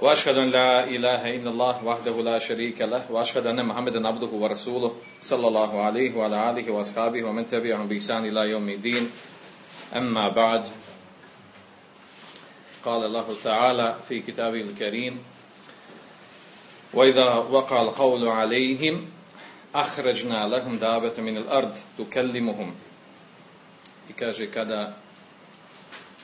وأشهد أن لا إله إلا الله وحده لا شريك له وأشهد أن محمدا عبده ورسوله صلى الله عليه وعلى آله وأصحابه ومن تبعهم بإحسان إلى يوم الدين. أما بعد قال الله تعالى في كتابه الكريم وإذا وقع القول عليهم أخرجنا لهم دابة من الأرض تكلمهم. I kaže kada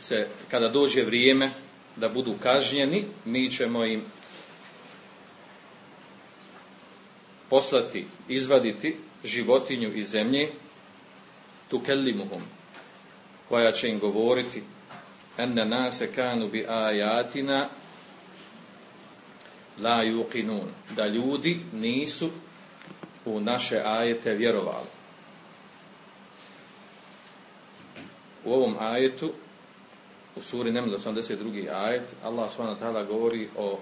se kada vrijeme da budu kažnjeni mi ćemo im poslati izvaditi životinju iz zemlje tukellimuhum koja će im govoriti enne nase kanu bi ajatina la yuqinun da ljudi nisu u naše ajete vjerovali. U ovom ajetu, u suri Neml 82. ajet, Allah s.w.t. govori o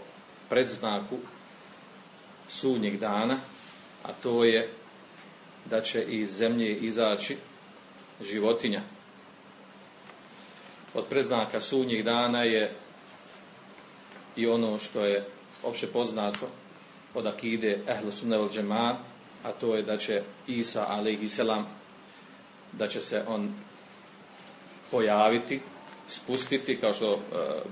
predznaku sudnjeg dana, a to je da će iz zemlje izaći životinja. Od predznaka sudnjeg dana je i ono što je opće poznato od akide vel Džema, a to je da će Isa alaihi da će se on pojaviti, spustiti, kao što uh,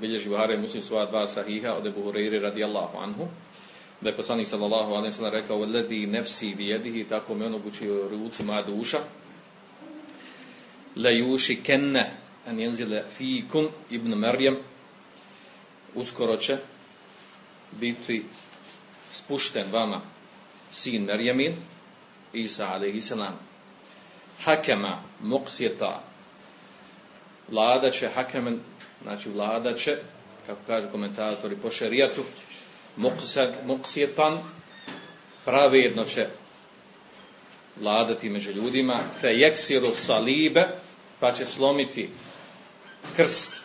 bilježi Buhari muslim svoja dva sahiha od Ebu Hureyri radijallahu anhu, da je poslanik sallallahu alaihi sallam rekao ledi nefsi bijedihi, tako me on obučio ruci moja duša, le juši kenne en jenzile fikum ibn Merjem, uskoro će biti spušten vama sin Merjemin, Isa a.s. Hakema, muqsjeta, vladaće, hakemen, znači vladaće, kako kaže komentatori po šerijatu, muqsjetan, pravedno će vladati među ljudima, fe jeksiru salibe, pa će slomiti krst,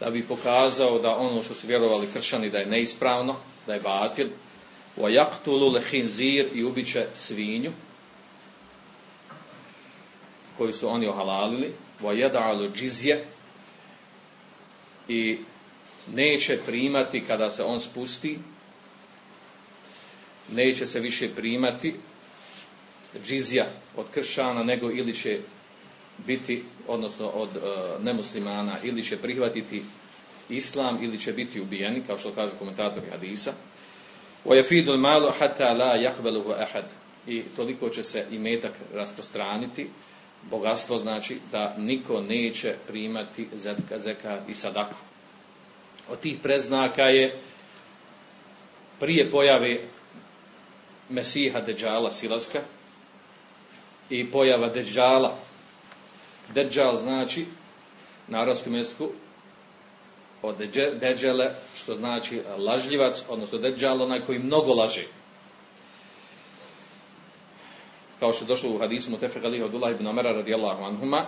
da bi pokazao da ono što su vjerovali kršćani da je neispravno, da je batil, wa yaqtulu al-khinzir i ubiće svinju koju su oni ohalalili, wa yad'alu džizje i neće primati kada se on spusti, neće se više primati džizja od kršćana, nego ili će biti, odnosno od uh, nemuslimana, ili će prihvatiti islam, ili će biti ubijeni, kao što kažu komentatori hadisa. وَيَفِيدُ الْمَالُ حَتَّى لَا يَحْبَلُهُ أَحَدٍ I toliko će se i metak rasprostraniti, bogatstvo znači da niko neće primati zekat i sadaku. Od tih preznaka je prije pojave Mesiha Deđala Silaska i pojava Deđala Deđal znači na arabskom jeziku od deđele, što znači lažljivac, odnosno deđal, onaj koji mnogo laže. Kao što je došlo u hadisu Mutefek Ali Abdullah ibn Omera radijallahu anhuma,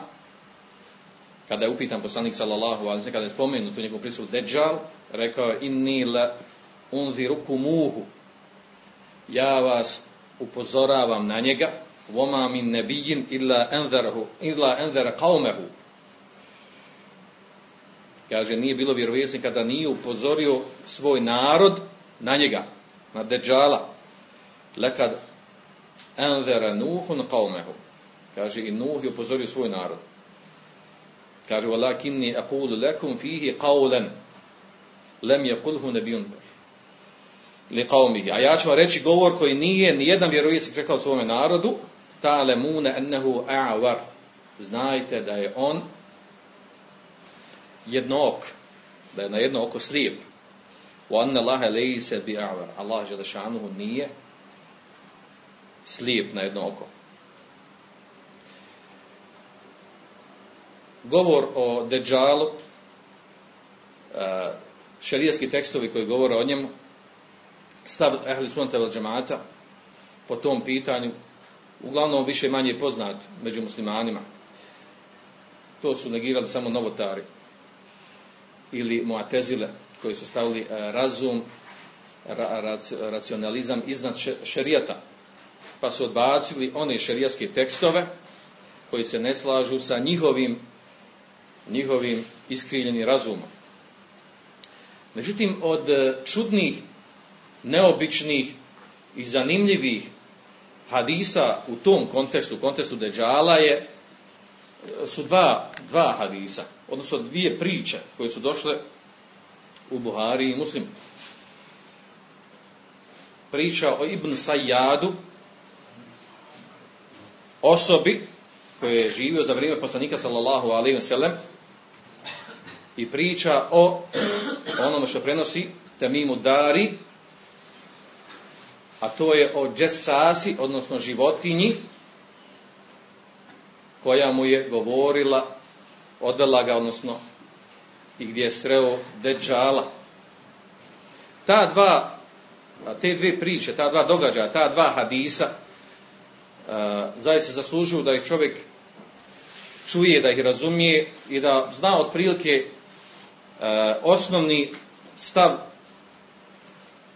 kada je upitan poslanik sallallahu alaihi kada je spomenut u njegovu prisutku deđal, rekao je inni la unzirukumuhu ja vas upozoravam na njega voma min nebijin illa enzarahu illa enzara qaumehu Kaže, nije bilo vjerovjesnika da nije upozorio svoj narod na njega, na Deđala. Lekad envera Nuhun qaumehu. Kaže, i Nuh je upozorio svoj narod. Kaže, walakinni aqulu lakum fihi qawlan lam yaqulhu nabiyyun li qaumihi. A ja ću vam reći govor koji nije ni jedan vjerovjesnik rekao svome narodu, ta'lamuna annahu a'war. Znajte da je on jednook, da je na jedno oko slijep. Wa anna Allaha laysa bi'awar. Allah dželle šanuhu nije slijep na jedno oko. Govor o Dejjalu, šerijski tekstovi koji govore o njemu, stav ehli sunnata vel džemata po tom pitanju uglavnom više manje poznat među muslimanima. To su negirali samo novotari ili muatezile koji su stavili e, razum, racionalizam iznad šerijata. Pa su odbacili one šerijatske tekstove koji se ne slažu sa njihovim, njihovim iskrivljenim razumom. Međutim, od čudnih, neobičnih i zanimljivih hadisa u tom kontekstu, kontekstu Deđala je, su dva, dva hadisa, odnosno dvije priče koje su došle u Buhari i Muslimu. Priča o Ibn Sajjadu, osobi koji je živio za vrijeme poslanika sallallahu alaihi sellem i priča o onome što prenosi Tamimu Dari a to je o džesasi, odnosno životinji, koja mu je govorila, odvela ga, odnosno i gdje je sreo deđala. Ta dva, te dvije priče, ta dva događaja, ta dva hadisa, zaista zaslužuju da ih čovjek čuje, da ih razumije i da zna otprilike osnovni stav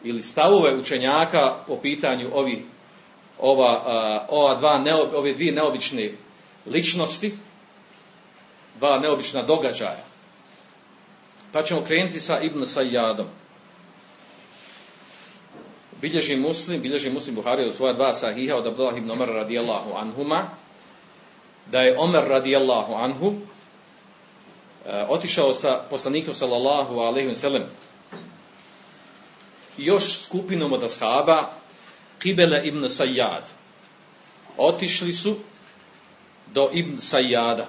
ili stavove učenjaka po pitanju ovi, ova, ova dva ove dvije neobične ličnosti, dva neobična događaja. Pa ćemo krenuti sa Ibn Sajjadom. Bilježi muslim, bilježi muslim Buhari u svoja dva sahiha od Abdullah ibn Omer radijallahu anhuma, da je Omer radijallahu anhu e, otišao sa poslanikom sallallahu alaihi wa sallam još skupinom od ashaba Kibele ibn Sajjad. Otišli su do ibn Sajjada.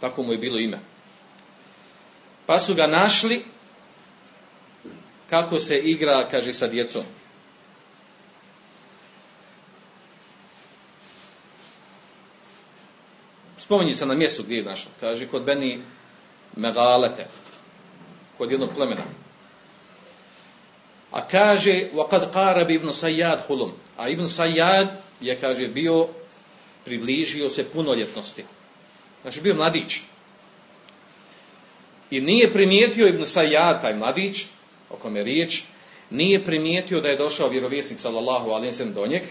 Tako mu je bilo ime. Pa su ga našli kako se igra, kaže, sa djecom. Spominji se na mjestu gdje je našao. Kaže, kod Beni Megalete. Kod jednog plemena. A kaže, وَقَدْ قَارَبِ ibn Sayyad hulum. A ibn Sayyad je, kaže, bio, približio se punoljetnosti. Znači, bio mladić. I nije primijetio ibn Sayyad, taj mladić, o kome je riječ, nije primijetio da je došao vjerovjesnik sallallahu alaihi do njeg.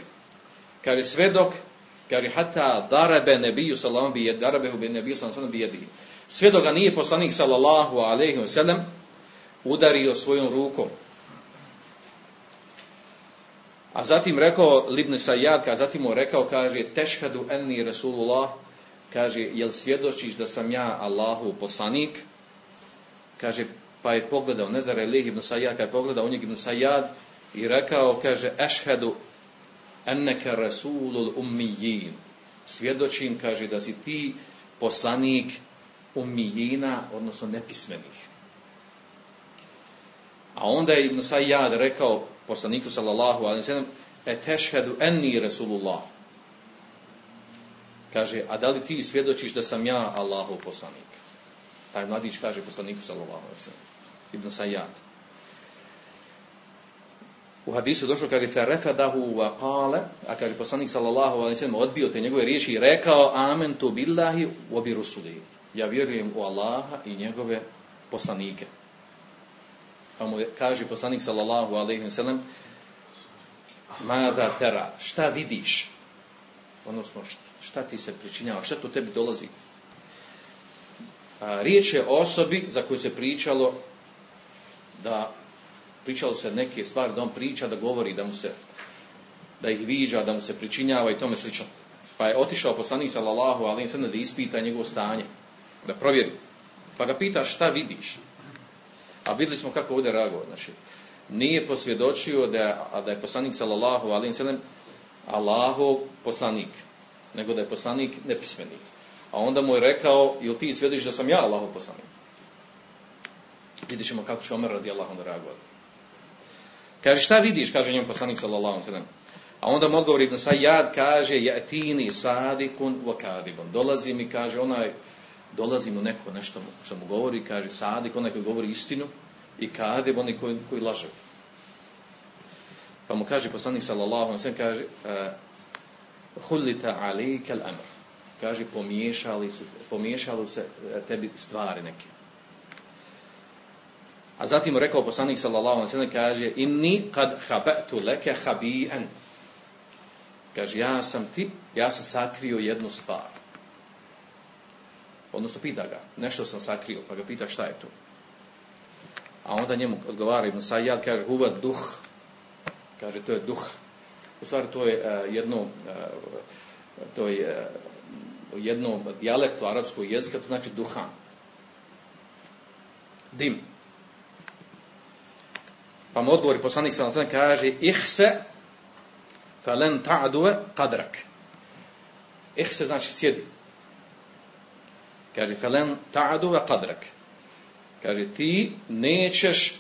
Kaže, sve dok, kaže, hata darabe nebiju sallallahu bi darabehu bi nebiju sallallahu bi jedi. Sve dok ga nije poslanik sallallahu alaihi sallam udario svojom rukom. A zatim rekao Libne Sajad, a zatim mu rekao, kaže, tešhadu enni Rasulullah, kaže, jel svjedočiš da sam ja Allahu poslanik? Kaže, pa je pogledao, ne da je Ibn Sajad, kada je pogledao u njeg Ibn Sajad i rekao, kaže, ešhedu enneke Rasulul ummijin. Svjedočim, kaže, da si ti poslanik ummijina, odnosno nepismenih. A onda je Ibn Sajad rekao, poslaniku sallallahu alaihi sallam, e tešhedu enni Rasulullah. Kaže, a da li ti svjedočiš da sam ja Allahov poslanik? Taj mladić kaže poslaniku sallallahu alaihi sallam. Ibn Sayyad. U hadisu došlo, kaže, ferefadahu wa qale, a kaže, poslanik sallallahu alaihi sallam odbio te njegove riječi i rekao, amen tu billahi wa bi. Ja vjerujem u Allaha i njegove poslanike. Pa mu kaže poslanik sallallahu alaihi wa sallam, Mada tera, šta vidiš? Odnosno, šta ti se pričinjava, šta to tebi dolazi? A, riječ je o osobi za koju se pričalo da pričalo se neke stvari, da on priča, da govori, da mu se da ih viđa, da mu se pričinjava i tome slično. Pa je otišao poslanik sallallahu alaihi sallam da ispita njegovo stanje, da provjeri. Pa ga pita šta vidiš? A vidjeli smo kako ovdje reagovao. Znači, nije posvjedočio da, a da je poslanik sallallahu alaihi sallam Allahov poslanik, nego da je poslanik nepismeni. A onda mu je rekao, jel ti svjedočiš da sam ja Allahov poslanik? Vidjet ćemo kako će Omer radi Allah onda reagovati. Kaže, šta vidiš, kaže njemu poslanik sallallahu sallam. A onda mu odgovori Ibn Sajjad kaže, tini sadikun wakadibun. Dolazi mi, kaže, onaj dolazi mu neko nešto što mu govori, kaže sadik, onaj koji govori istinu, i kadib, oni koji, koji laže. Pa mu kaže poslanik sallallahu alejhi kaže uh, Hullita alike amr. Kaže, pomiješali su, pomiješali se e, tebi stvari neke. A zatim mu rekao poslanik sallallahu alejhi ve kaže inni kad habatu leke habi'an. Kaže ja sam ti, ja sam sakrio jednu stvar. Odnosno pita ga, nešto sam sakrio, pa ga pita šta je to. A onda njemu odgovara Ibn Sayyad, kaže huva duh. Kaže to je duh. U stvari to je uh, jedno uh, to je uh, jedno dijalektu arapskog jezika, to znači duhan. Dim. Pa mu odgovori poslanik sa sve kaže ihse falen ta'duve kadrak. Ihse znači sjedi. Kaže falen ta'duve kadrak. Kaže ti nećeš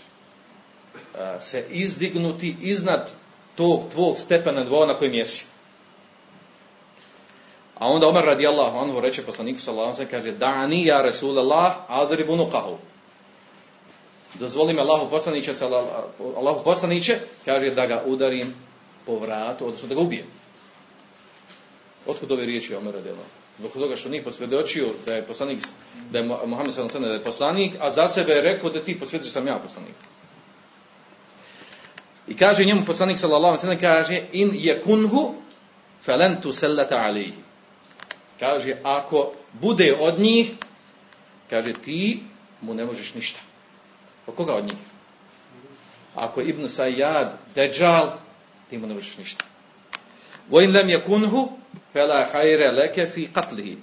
se izdignuti iznad tog tvog stepena dvova na kojem jesi. A onda Omer radijallahu anhu reče poslaniku sallallahu alejhi kaže dani ja Rasulullah adribu nuqahu dozvoli me Allahu poslaniće, Allahu poslaniće, kaže da ga udarim po vratu, odnosno da ga ubijem. Otkud ove riječi Omer radila? Zbog toga što nije posvjedočio da je poslanik, da je Muhammed sallallahu da je poslanik, a za sebe je rekao da ti posvjedoči sam ja poslanik. I kaže njemu poslanik sallallahu ve kaže in yakunhu falan tusallata alayhi. Kaže ako bude od njih kaže ti mu ne možeš ništa. Od koga od njih? Ako je Ibn Sayyad deđal, ti mu ne vršiš ništa. Vojn lem je kunhu, fela hajre leke fi katlihi.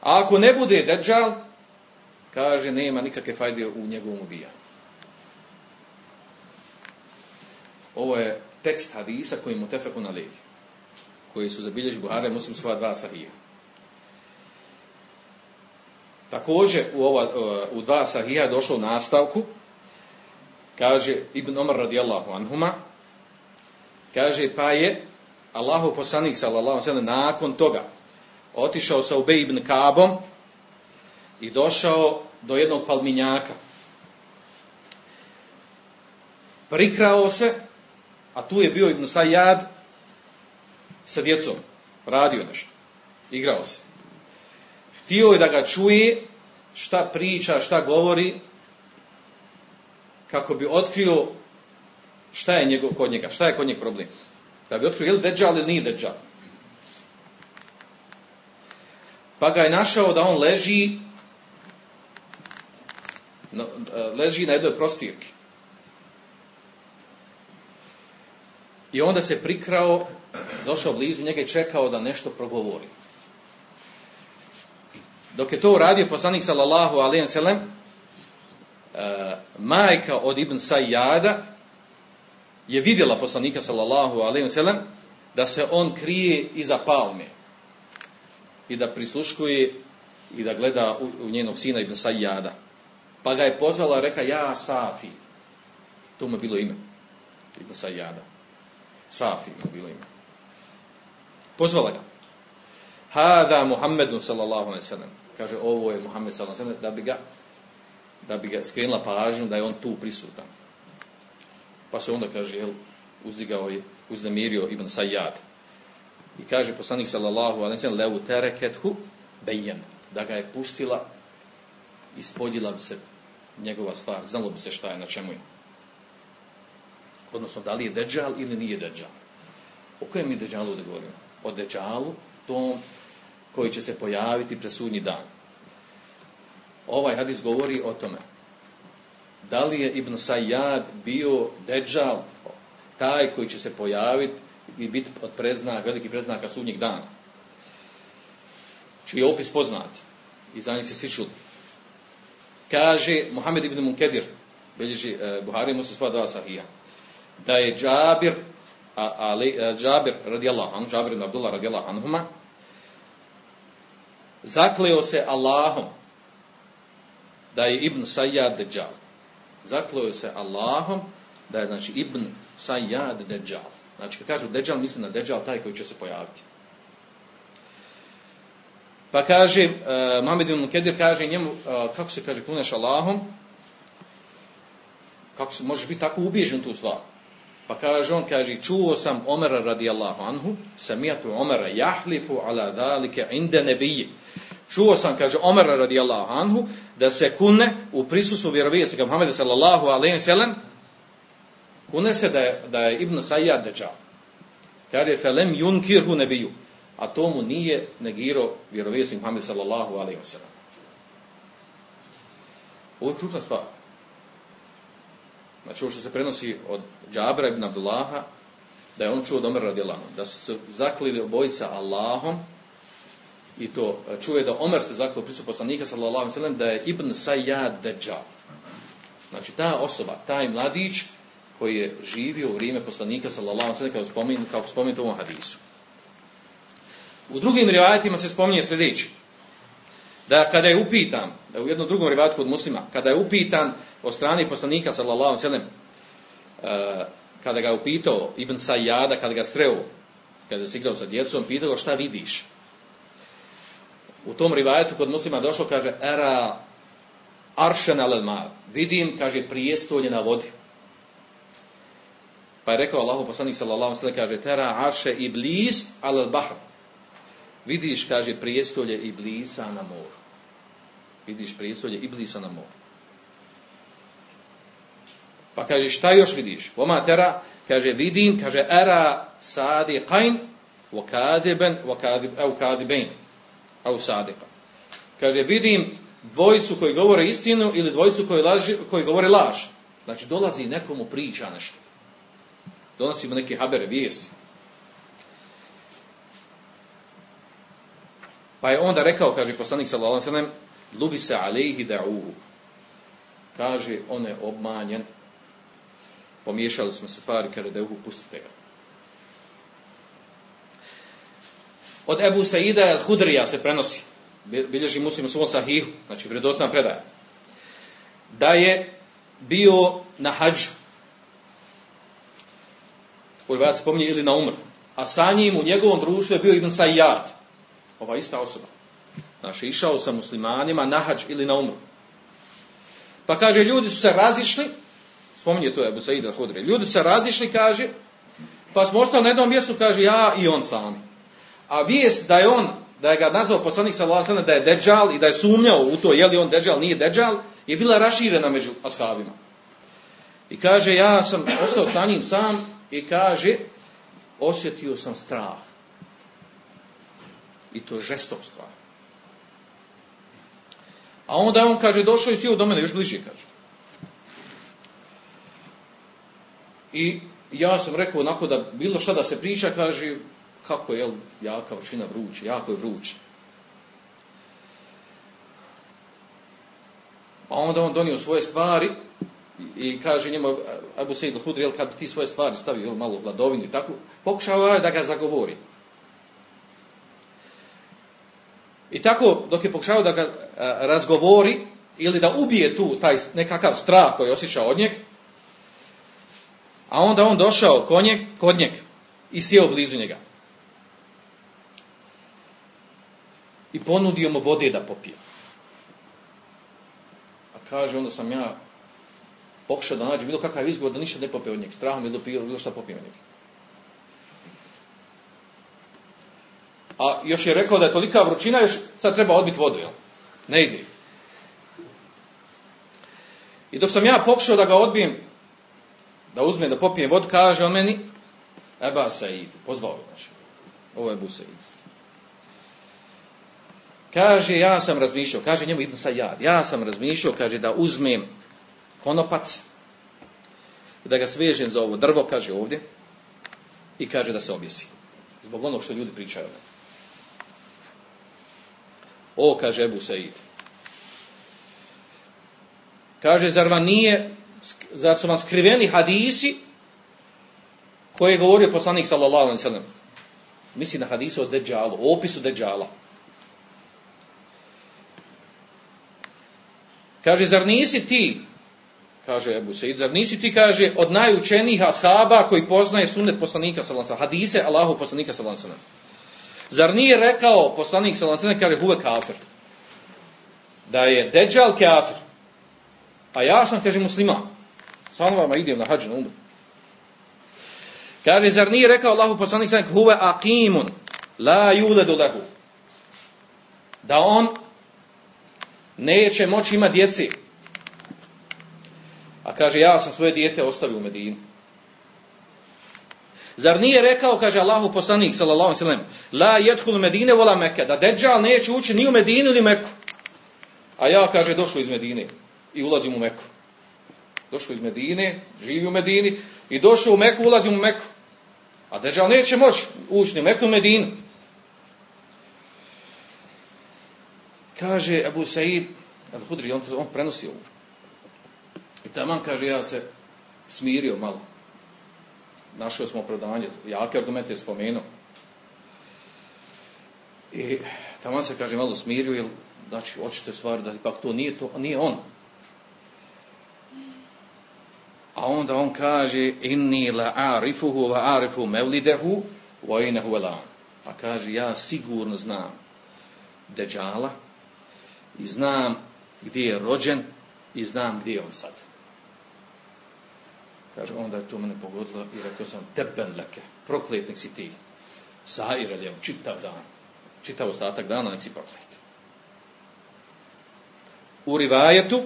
A ako ne bude deđal, kaže, nema nikakve fajde u njegovom ubijanju. Ovo je tekst hadisa koji mu tefeku na lehi, koji su zabilježi Buhara i muslim svoja dva sahija. Također u, ova, u dva sahija je došlo u nastavku, kaže Ibn Omar radijallahu anhuma, kaže pa je Allahu poslanik sallallahu alejhi nakon toga otišao sa Ubej ibn Kabom i došao do jednog palminjaka. Prikrao se, a tu je bio Ibn Sajad sa djecom, radio nešto, igrao se. Htio je da ga čuje šta priča, šta govori, kako bi otkrio šta je njegov, kod njega, šta je kod njega problem. Da bi otkrio je li deđal ili nije deđal. Pa ga je našao da on leži leži na jednoj prostirki. I onda se prikrao, došao blizu njega i čekao da nešto progovori. Dok je to uradio poslanik sallallahu alejhi ve sellem, majka od Ibn Sayyada je vidjela poslanika sallallahu alejhi ve sellem da se on krije iza palme i da prisluškuje i da gleda u, njenog sina Ibn Sayyada. Pa ga je pozvala reka ja Safi. To mu je bilo ime. Ibn Sayyada. Safi mu je bilo ime. Pozvala ga. Hada Muhammedun sallallahu alejhi ve sellem kaže ovo je Muhammed sallallahu da bi ga da bi ga skrenula pažnju da je on tu prisutan. Pa se onda kaže jel uzdigao je uznemirio Ibn Sayyad. I kaže poslanik sallallahu alejhi ve sellem levu terekethu bayan da ga je pustila ispodila bi se njegova stvar, znalo bi se šta je, na čemu je. Odnosno, da li je deđal ili nije deđal. O kojem mi deđalu da govorimo? O deđalu, tom koji će se pojaviti pre sudnji dan. Ovaj hadis govori o tome. Da li je Ibn Sayyad bio deđal, taj koji će se pojaviti i biti od preznak, veliki preznaka sudnjeg dana. Čiji je opis poznat. I za njih se svi čuli. Kaže Muhammed ibn Munkedir, bilježi eh, Buhari mu se sva dva sahija, da je Džabir, a, ali, a, Džabir radijallahu anhu, Džabir ibn Abdullah radijallahu anhuma, zakleo se Allahom da je Ibn Sayyad Dejjal. Zakleo se Allahom da je znači Ibn Sayyad Dejjal. Znači kad kažu Dejjal, misli na Dejjal taj koji će se pojaviti. Pa kaže, uh, Muhammed ibn Kedir kaže njemu, uh, kako se kaže, kuneš Allahom, kako se, možeš biti tako ubiježen tu stvar. Pa kaže on, kaže, čuo sam Omera radijallahu anhu, samijatu Omera jahlifu ala dalike inde nebiji. Čuo sam, kaže, Omera radijallahu anhu, da se kune u prisustvu vjerovijesnika Muhammeda sallallahu alaihi sallam, kune se da je, da je Ibn Sayyad dečao. Kaže, felem yunkirhu nebiju. A to mu nije negirao vjerovijesnik Muhammed sallallahu alaihi sallam. Ovo je krupna stvar. Znači ovo što se prenosi od Džabra ibn Abdullaha, da je on čuo od Omer radijallahu, da su se zaklili obojica Allahom, i to čuje da Omer se zaklio prisu poslanika sallallahu sellem da je Ibn Sayyad Dajjal. Znači ta osoba, taj mladić koji je živio u vrijeme poslanika sallallahu alejhi ve sellem kao spomenuto u ovom hadisu. U drugim rivajetima se spominje sljedeći. Da kada je upitan, da u jednom drugom rivajetu od muslima, kada je upitan od strane poslanika sallallahu alejhi ve uh, kada ga je upitao Ibn Sayyada, kada ga sreo, kada je igrao sa djecom, pitao šta vidiš? u tom rivajetu kod muslima došlo, kaže, era aršen ma. Vidim, kaže, prijestolje na vodi. Pa je rekao Allahu poslanik sallallahu alejhi kaže tera arše iblis al bahr. Vidiš kaže prijestolje iblisa na moru. Vidiš prijestolje iblisa na moru. Pa kaže šta još vidiš? Oma tera kaže vidim kaže era sadiqain wa kadiban wa au sadika. Kaže, vidim dvojicu koji govore istinu ili dvojicu koji, laži, koji govore laž. Znači, dolazi nekomu priča nešto. Donosimo neke habere, vijesti. Pa je onda rekao, kaže poslanik sallallahu alejhi ve sellem, lubi se alejhi da'uhu. Kaže, on je obmanjen. Pomiješali smo se stvari, kaže da pustite ga. Od Ebu Saida Hudrija se prenosi, bilježi muslim u svom sahihu, znači vredosna predaja, da je bio na hađu. Se spominje ili na umr. A sa njim u njegovom društvu je bio Ibn Sayyad. Ova ista osoba. Znači, išao sa muslimanima na hađ ili na umr. Pa kaže, ljudi su se razišli, spominje to Ebu Saida Hudrija, ljudi su se razišli, kaže, pa smo ostali na jednom mjestu, kaže, ja i on sami. A vijest da je on, da je ga nazvao poslanik sallallahu alejhi da je deđal i da je sumnjao u to je li on deđal, nije deđal, je bila raširena među ashabima. I kaže, ja sam ostao sa njim sam i kaže, osjetio sam strah. I to je žestok strah. A onda on kaže, došao i sjeo do mene, još bliže kaže. I ja sam rekao onako da bilo šta da se priča, kaže, kako je jaka vršina vruće, jako je vruće. Pa onda on donio svoje stvari i kaže njemu Abu Sejid al-Hudri, jel, kad ti svoje stvari stavi jel, malo vladovinu i tako, pokušao je da ga zagovori. I tako, dok je pokušao da ga a, razgovori, ili da ubije tu taj nekakav strah koji je osjećao od njeg, a onda on došao kod njeg, kod njeg i sjeo blizu njega. i ponudio mu vode da popije. A kaže, onda sam ja pokušao da nađem bilo kakav izgovor da ništa ne popije od njeg. Strahom dopio bilo šta popije od njeg. A još je rekao da je tolika vrućina, još sad treba odbiti vodu, jel? Ne ide. I dok sam ja pokušao da ga odbijem, da uzme da popije vodu, kaže on meni, Eba Said, pozvao je znači. Ovo je Ebu Said. Kaže, ja sam razmišljao, kaže njemu Ibn Sajad, ja sam razmišljao, kaže, da uzmem konopac, da ga svežem za ovo drvo, kaže ovdje, i kaže da se objesi. Zbog onog što ljudi pričaju o kaže Ebu Said. Kaže, zar vam nije, zar su vam skriveni hadisi koje je govorio poslanik sallallahu alaihi sallam. Misli na hadisu o Deđalu, o opisu Deđala. Kaže, zar nisi ti, kaže Ebu Sejid, zar nisi ti, kaže, od najučenijih ashaba koji poznaje sunnet poslanika sallallahu hadise Allahu poslanika sallallahu Zar nije rekao poslanik sallallahu alejhi kaže huve kafir? Da je deđal kafir. A ja sam kaže musliman. Samo vama idem na hadž na umru. Kaže, zar nije rekao Allahu poslanik sallam, huve aqimun, la yuledu lehu. Da on neće moći imati djeci. A kaže, ja sam svoje dijete ostavio u Medini. Zar nije rekao, kaže Allahu poslanik, sallallahu sallam, la jedhul Medine vola Mekke, da Dejjal neće ući ni u Medinu ni Meku. A ja, kaže, došao iz Medine i ulazim u Meku. Došao iz Medine, živi u Medini i došao u Meku, ulazim u Meku. A Dejjal neće moći ući ni Meku ni Medinu. Kaže Abu Said, Al-Hudri, on, on prenosi. I taman kaže, ja se smirio malo. Našao smo opravdanje, jake argumente je spomenuo. I taman se kaže malo smirio, jer znači očite stvari da ipak to nije to, nije on. A onda on kaže inni la arifuhu wa arifu mevlidehu wa inahu. Pa kaže ja sigurno znam Deđala i znam gdje je rođen i znam gdje je on sad. Kaže, onda je to mene pogodilo i rekao sam, teben leke, prokletnik si ti. Sahir je čitav dan, čitav ostatak dana, nek si proklet. U rivajetu,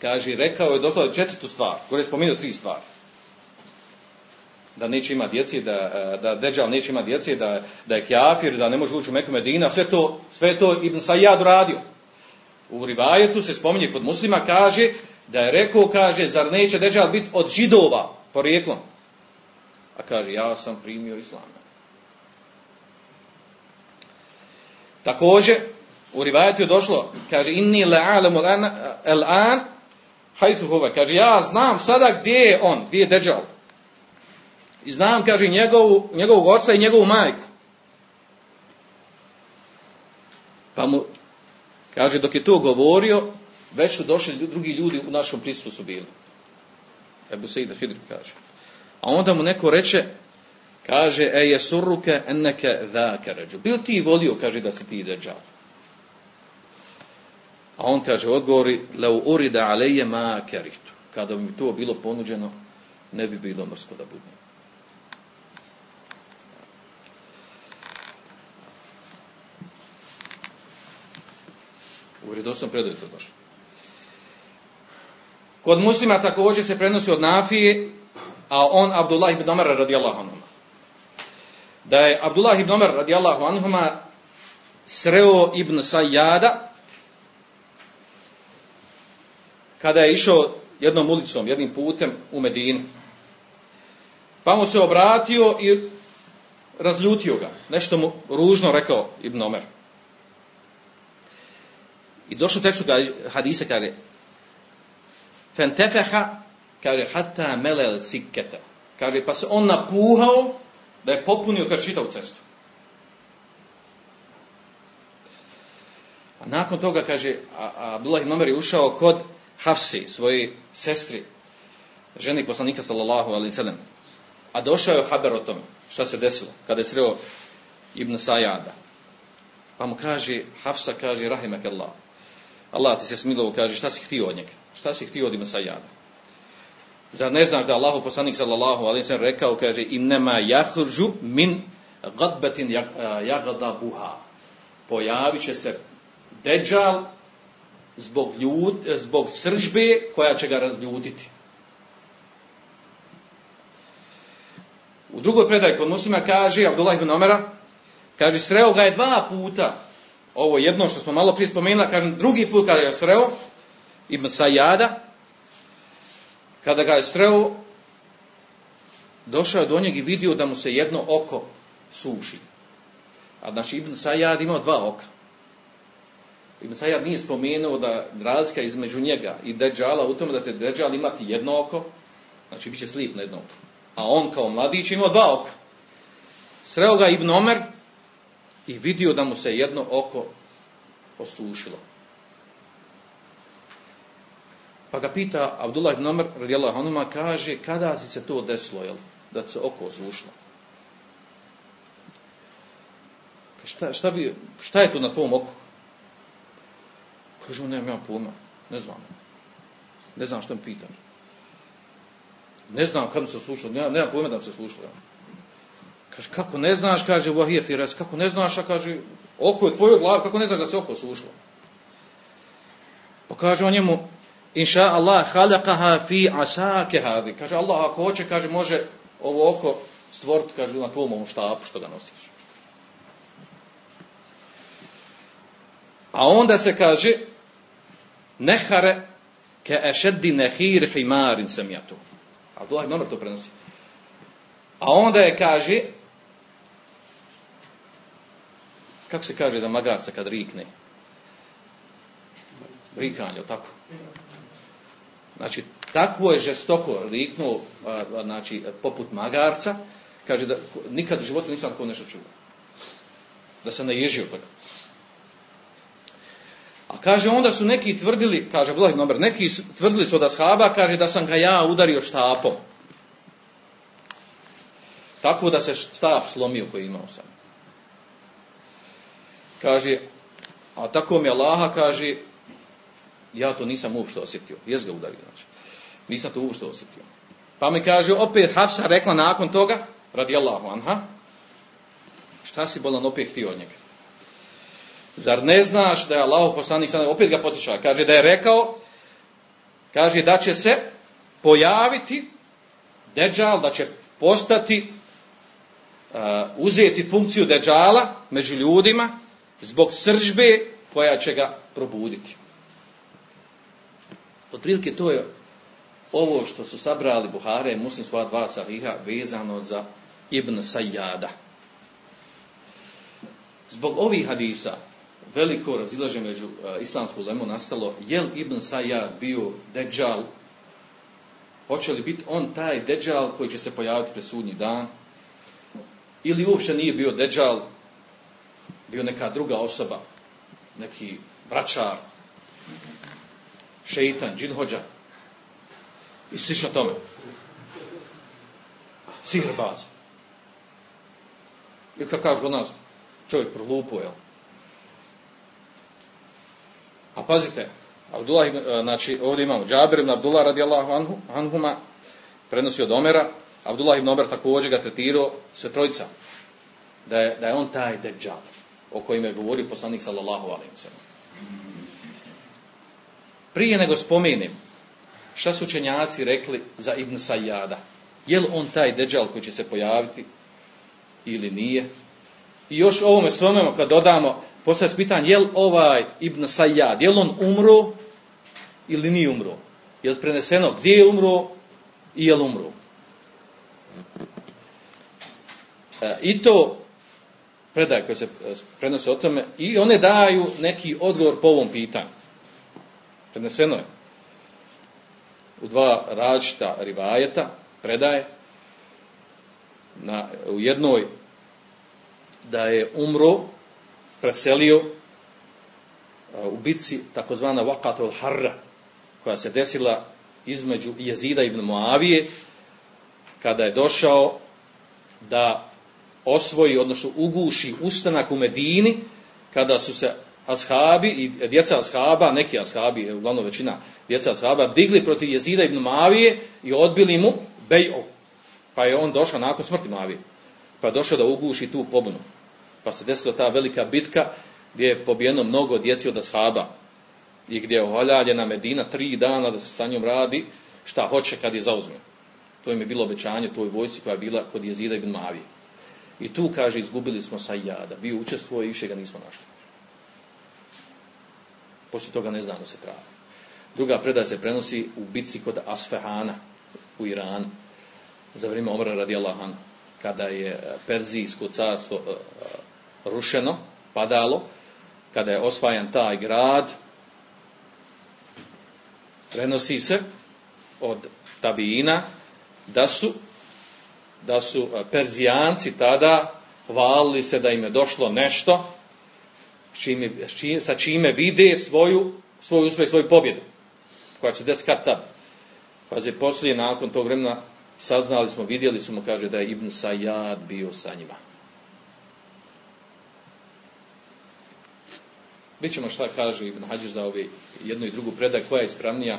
kaže, rekao je doslovno četvrtu stvar, koji je spomenuo tri stvari. Da neće ima djeci, da, da Deđal neće ima djeci, da, da je kjafir, da ne može ući u Meku Medina, sve to, sve to Ibn Sajad radio. U rivajetu se spominje kod muslima, kaže, da je rekao, kaže, zar neće Deđal biti od židova, porijeklom? A kaže, ja sam primio islam. Također, u rivajetu je došlo, kaže, inni le'alamu el-an, hajthu huve, kaže, ja znam sada gdje je on, gdje je Deđal. I znam, kaže, njegovu, njegovog oca i njegovu majku. Pa mu, kaže, dok je to govorio, već su došli drugi ljudi u prisustvu su bili. Ebu Sejda Hidr kaže. A onda mu neko reče, kaže, e je surruke enneke dhake ređu. Bil ti volio, kaže, da si ti deđal. A on kaže, odgovori, leu urida aleje ma keritu. Kada bi mi to bilo ponuđeno, ne bi bilo mrsko da budem. U vredosnom predaju to došlo. Kod muslima također se prenosi od Nafije, a on Abdullah ibn Omer radijallahu anhu. Da je Abdullah ibn Omer radijallahu anhu sreo ibn Sajjada kada je išao jednom ulicom, jednim putem u Medinu. Pa mu se obratio i razljutio ga. Nešto mu ružno rekao Ibn Omer. I došlo tekstu hadisa kaže Fentefeha, kaže, hatta melel sikketa. Kaže, pa se on napuhao da je popunio kad cestu. A nakon toga, kaže, Abdullah ibn Omer je ušao kod Hafsi, svoje sestri, ženi poslanika sallallahu alaihi sallam. A došao je haber o tome, šta se desilo, kada je sreo Ibn Sajada. Pa mu kaže, Hafsa kaže, rahimak Allah. Allah ti se smilovo kaže, šta si htio od njega? Šta si htio od Ibn Sajada? Zar ne znaš da Allahu poslanik sallallahu alaihi sallam rekao, kaže, im nema jahruđu min gadbetin jagada buha. Pojavit će se deđal zbog, ljud, zbog sržbe koja će ga razljutiti. U drugoj predaj kod muslima kaže, Abdullah ibn Omera, kaže, sreo ga je dva puta. Ovo jedno što smo malo prije spomenuli, kažem, drugi put kada je sreo, Ibn Sajada, kada ga je sreo, došao je do njeg i vidio da mu se jedno oko suši. A znači Ibn Sajad imao dva oka. Ibn Sajad nije spomenuo da razlika između njega i Deđala u tome da te Deđal imati jedno oko, znači bit će slijep na jedno oko. A on kao mladić imao dva oka. Sreo ga Ibn Omer i vidio da mu se jedno oko osušilo. Pa ga pita Abdullah ibn Omer, radijallahu anuma, kaže, kada ti se to desilo, jel? Da se oko osušilo. Šta, šta, bi, šta je to na tvom oku? Kaže, nemam ja pojma, ne znam. Ne znam što mi pitam. Ne znam kad se slušalo, nema, nema pojma da se slušalo. Kaže, kako ne znaš, kaže, vahije firas, kako ne znaš, a kaže, oko je tvoje glav, kako ne znaš da se oko slušalo. Pa kaže on njemu, inša Allah halakaha fi asake hadi. Kaže, Allah ako hoće, kaže, može ovo oko stvoriti, kaže, na tvom ovom štapu što ga nosiš. A onda se kaže, nehare ke ešeddi nehir himarin sam ja tu. Abdullah ibn to prenosi. A onda je kaže, kako se kaže za magarca kad rikne? Rikanje, tako? Znači, takvo je žestoko riknuo, znači, poput magarca, kaže da nikad u životu nisam tako nešto čuo. Da se naježio toga. A kaže, onda su neki tvrdili, kaže Abdullah ibn neki tvrdili su od ashaba, kaže da sam ga ja udario štapom. Tako da se štap slomio koji imao sam. Kaže, a tako mi Allaha kaže, ja to nisam uopšte osjetio. Jes ga udario, znači. Nisam to uopšte osjetio. Pa mi kaže, opet Hafsa rekla nakon toga, radi Allahu anha, šta si bolan opet htio od njega? Zar ne znaš da je Allah poslanik sada, opet ga posjeća, kaže da je rekao, kaže da će se pojaviti deđal, da će postati, uh, uzeti funkciju deđala među ljudima zbog sržbe koja će ga probuditi. Otprilike to je ovo što su sabrali Buhare Muslim svoja dva sahiha vezano za Ibn Sajjada. Zbog ovih hadisa veliko razilaže među uh, islamsku lemu nastalo, jel Ibn Sajjad bio deđal, hoće li biti on taj deđal koji će se pojaviti pred sudnji dan, ili uopće nije bio deđal, bio neka druga osoba, neki vračar, šeitan, džinhođa i slično tome. Sihrbaz. Ili kako kažu nas, čovjek prolupo, jel? A pazite, Abdullah, e, znači ovdje imamo Džabir ibn Abdullah radijallahu anhu, anhuma, prenosi od Omera, Abdullah ibn Omer također ga tretirao sve trojica, da je, da je on taj deđal, o kojim je govorio poslanik sallallahu alaihi Prije nego spomenem, šta su učenjaci rekli za Ibn Sajjada? Je li on taj deđal koji će se pojaviti ili nije? I još ovome svome kad dodamo postavlja se pitanje, je li ovaj Ibn Sajjad, je li on umro ili nije umro? Je li preneseno gdje je umro i je li umro? E, I to predaje koje se e, prenose o tome i one daju neki odgovor po ovom pitanju. Preneseno je u dva različita rivajeta, predaje, na, u jednoj da je umro preselio u bitci takozvana Waqatul Harra koja se desila između Jezida ibn Muavije kada je došao da osvoji, odnosno uguši ustanak u Medini kada su se ashabi i djeca ashaba, neki ashabi, uglavnom većina djeca ashaba, digli protiv Jezida ibn Muavije i odbili mu bej'u. Pa je on došao nakon smrti Muavije. Pa je došao da uguši tu pobunu. Pa se desila ta velika bitka gdje je pobijeno mnogo djeci od ashaba i gdje je ohaljena Medina tri dana da se sa njom radi šta hoće kad je zauzme. To im je bilo obećanje toj vojci koja je bila kod Jezida ibn Mavije. I tu kaže izgubili smo sa jada. Bio učestvuje i više ga nismo našli. Poslije toga ne znamo se pravo. Druga predaja se prenosi u bitci kod Asfehana u Iranu za vrijeme Omra radijallahu kada je Perzijsko carstvo e, rušeno, padalo, kada je osvajan taj grad, prenosi se od tabijina da su, da su e, Perzijanci tada hvalili se da im je došlo nešto čime, sa čime vide svoju, svoju uspjeh, svoju pobjedu koja će desiti tad. Pa je poslije, nakon tog vremena, saznali smo, vidjeli smo, kaže da je Ibn Sajad bio sa njima. Vidjet ćemo šta kaže Ibn Hađiš za ovi jednu i drugu predaj, koja je ispravnija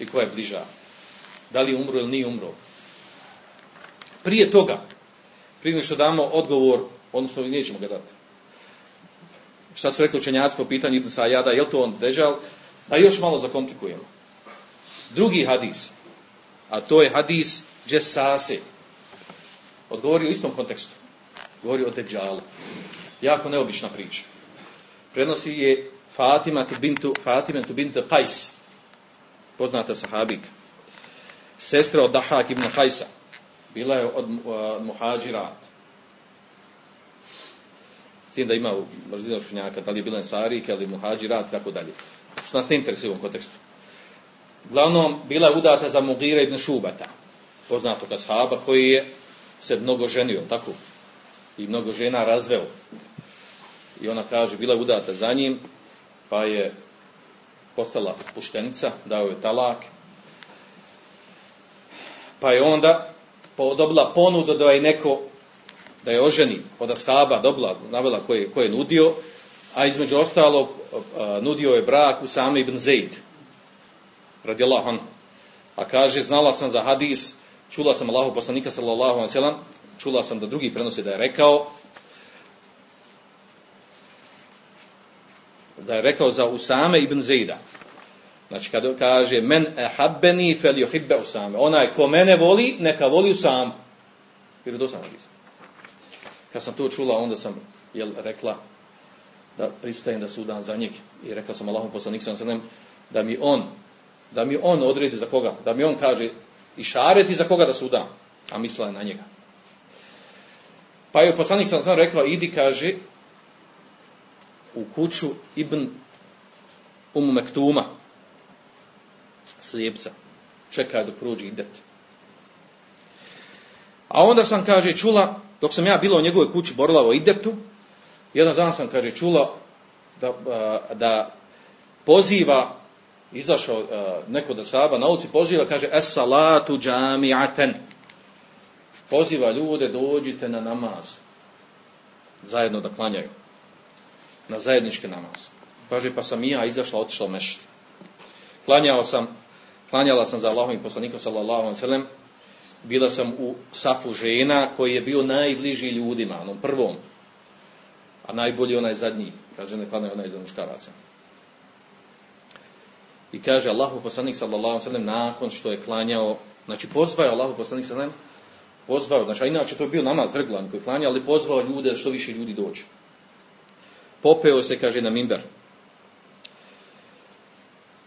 i koja je bliža. Da li je umro ili nije umro. Prije toga, prije nego što damo odgovor, odnosno nećemo ga dati. Šta su rekli učenjaci po pitanju Ibn Sajada, je li to on deđal? A još malo zakomplikujemo. Drugi hadis, a to je hadis Džesase. Odgovori u istom kontekstu. Govori o deđalu. Jako neobična priča. Prenosi je Fatima tu bintu, Fatima tu bintu Qajs. Poznata sahabika. Sestra od Dahak ibn Qajsa. Bila je od uh, muhađirat. S tim da ima mrzina šunjaka, da li je bila ensarike, ali muhađirat, tako dalje. Što nas ne interesuje u ovom kontekstu. Glavnom, bila je udata za Mugira ibn Šubata, poznatog ashaba koji je se mnogo ženio, tako? I mnogo žena razveo. I ona kaže, bila je udata za njim, pa je postala puštenica, dao je talak. Pa je onda dobila ponudu da je neko da je oženi od ashaba dobila, navela koje, koje je nudio, a između ostalog nudio je brak u sami ibn Zaid. Radi Allah A kaže, znala sam za hadis, čula sam Allahu poslanika sallallahu alaihi čula sam da drugi prenosi da je rekao, da je rekao za Usame ibn Zejda. Znači, kada kaže, men ehabbeni fel juhibbe Usame. Onaj ko mene voli, neka voli Usam. Jer to sam. Kad sam to čula, onda sam jel, rekla da pristajem da sudam za njeg. I rekla sam Allahom poslanik sam da mi on da mi on odredi za koga, da mi on kaže i šareti za koga da sudam, a mislila je na njega. Pa je poslanik sam sam rekla, idi kaže u kuću Ibn Umu Mektuma, slijepca, čekaj dok prođe idet. A onda sam, kaže, čula, dok sam ja bila u njegovoj kući borila o idetu, jedan dan sam, kaže, čula da, da poziva, izašao neko da saba na ulici, poziva, kaže, es salatu džamiaten. Poziva ljude, dođite na namaz. Zajedno da klanjaju. Na zajednički namaz. Kaže, pa sam i ja izašla, otišla u mešt. Klanjao sam, klanjala sam za Allahom i poslanikom sallallahu alaihi bila sam u safu žena koji je bio najbliži ljudima, onom prvom, a najbolji onaj zadnji, kaže ne klanaju onaj za muškaraca. I kaže Allahu poslanik sallallahu sellem nakon što je klanjao, znači pozvao je Allahu poslanik sallallahu pozvao, znači a inače to je bio namaz reglan koji klanja, ali pozvao ljude da što više ljudi dođe. Popeo se, kaže, na mimber.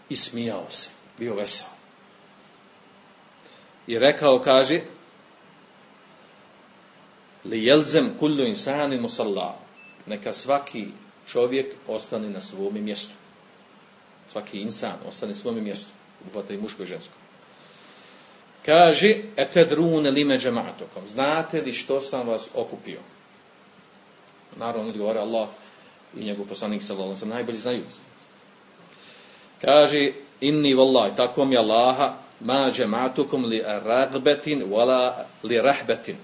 I smijao se. Bio vesel i rekao, kaže, li jelzem kullu insani musalla, neka svaki čovjek ostane na svome mjestu. Svaki insan ostane na svome mjestu. Upata i muško i žensko. Kaže, etedrune lime džematokom. Znate li što sam vas okupio? Naravno, odgovara Allah i njegov poslanik sallallahu sam najbolji znaju. Kaže, inni vallahi, tako mi Allaha, ma džematukum li ragbetin wala li rahbetin.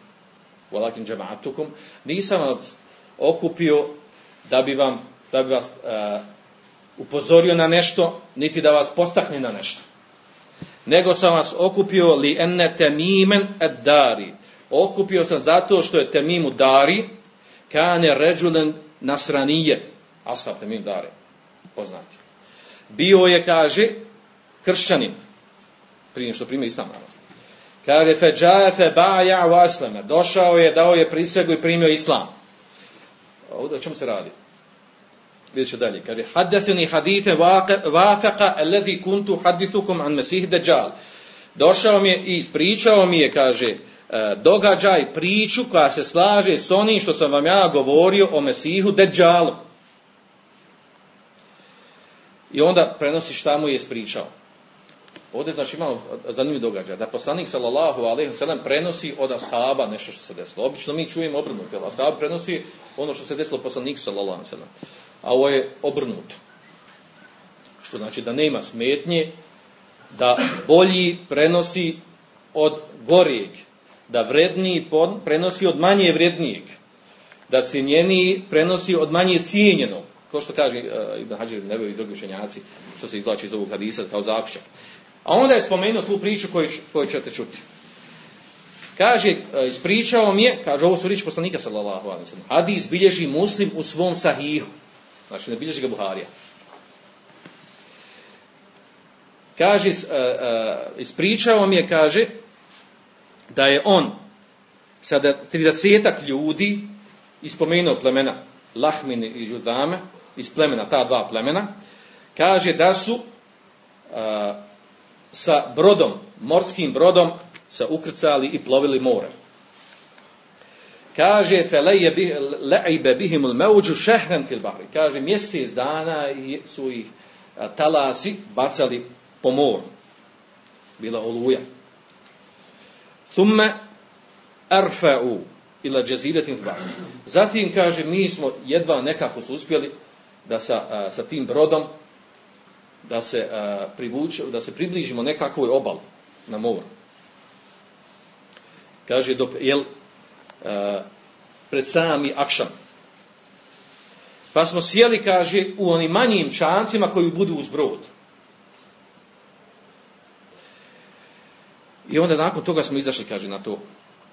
Walakin džematukum. Nisam vas okupio da bi, vam, da bi vas uh, upozorio na nešto, niti da vas postakne na nešto. Nego sam vas okupio li enne temimen et dari. Okupio sam zato što je temimu dari, kane ređulen nasranije. Ashab temim dari. Poznati. Bio je, kaže, kršćanin prije što primi islam naravno. Kaže, feđaje fe baja u asleme. Došao je, dao je prisegu i primio islam. Ovdje o čemu se radi? Vidjet ću dalje. Kaže, haddeseni hadite vafeqa eledi kuntu hadithukum an mesih deđal. Došao mi je i ispričao mi je, kaže, e, događaj, priču koja se slaže s onim što sam vam ja govorio o Mesihu Deđalu. I onda prenosi šta mu je ispričao. Ovdje znači imamo zanimljiv događaj, da poslanik sallallahu alejhi ve prenosi od ashaba nešto što se desilo. Obično mi čujemo obrnuto, ali ashab prenosi ono što se desilo poslaniku sallallahu alejhi ve A ovo je obrnuto. Što znači da nema smetnje da bolji prenosi od gorijeg, da vredniji prenosi od manje vrednijeg, da cijenjeniji prenosi od manje cijenjenog, kao što kaže uh, Ibn Hađir i drugi učenjaci, što se izvlači iz ovog hadisa kao zaključak. A onda je spomenuo tu priču koju, koju ćete čuti. Kaže, e, ispričao mi je, kaže, ovo su riječi poslanika sallallahu alaihi sallam. Hadis bilježi muslim u svom sahihu. Znači, ne bilježi ga Buharija. Kaže, uh, uh, ispričao mi je, kaže, da je on sada 30 ljudi ispomenuo plemena Lahmin i Žudame, iz plemena, ta dva plemena, kaže da su sa brodom, morskim brodom, se ukrcali i plovili more. Kaže, le'ibe bihimul meuđu šehren fil bahri. Kaže, mjesec dana su ih talasi bacali po moru. Bila oluja. Thumme arfa'u ila džaziretin bahri. Zatim, kaže, mi smo jedva nekako su uspjeli da sa, sa tim brodom da se, privuče, da se približimo nekakvoj obali na moru. Kaže, dok, jel, uh, pred sami akšam. Pa smo sjeli, kaže, u onim manjim čancima koji budu uz brod. I onda nakon toga smo izašli, kaže, na to,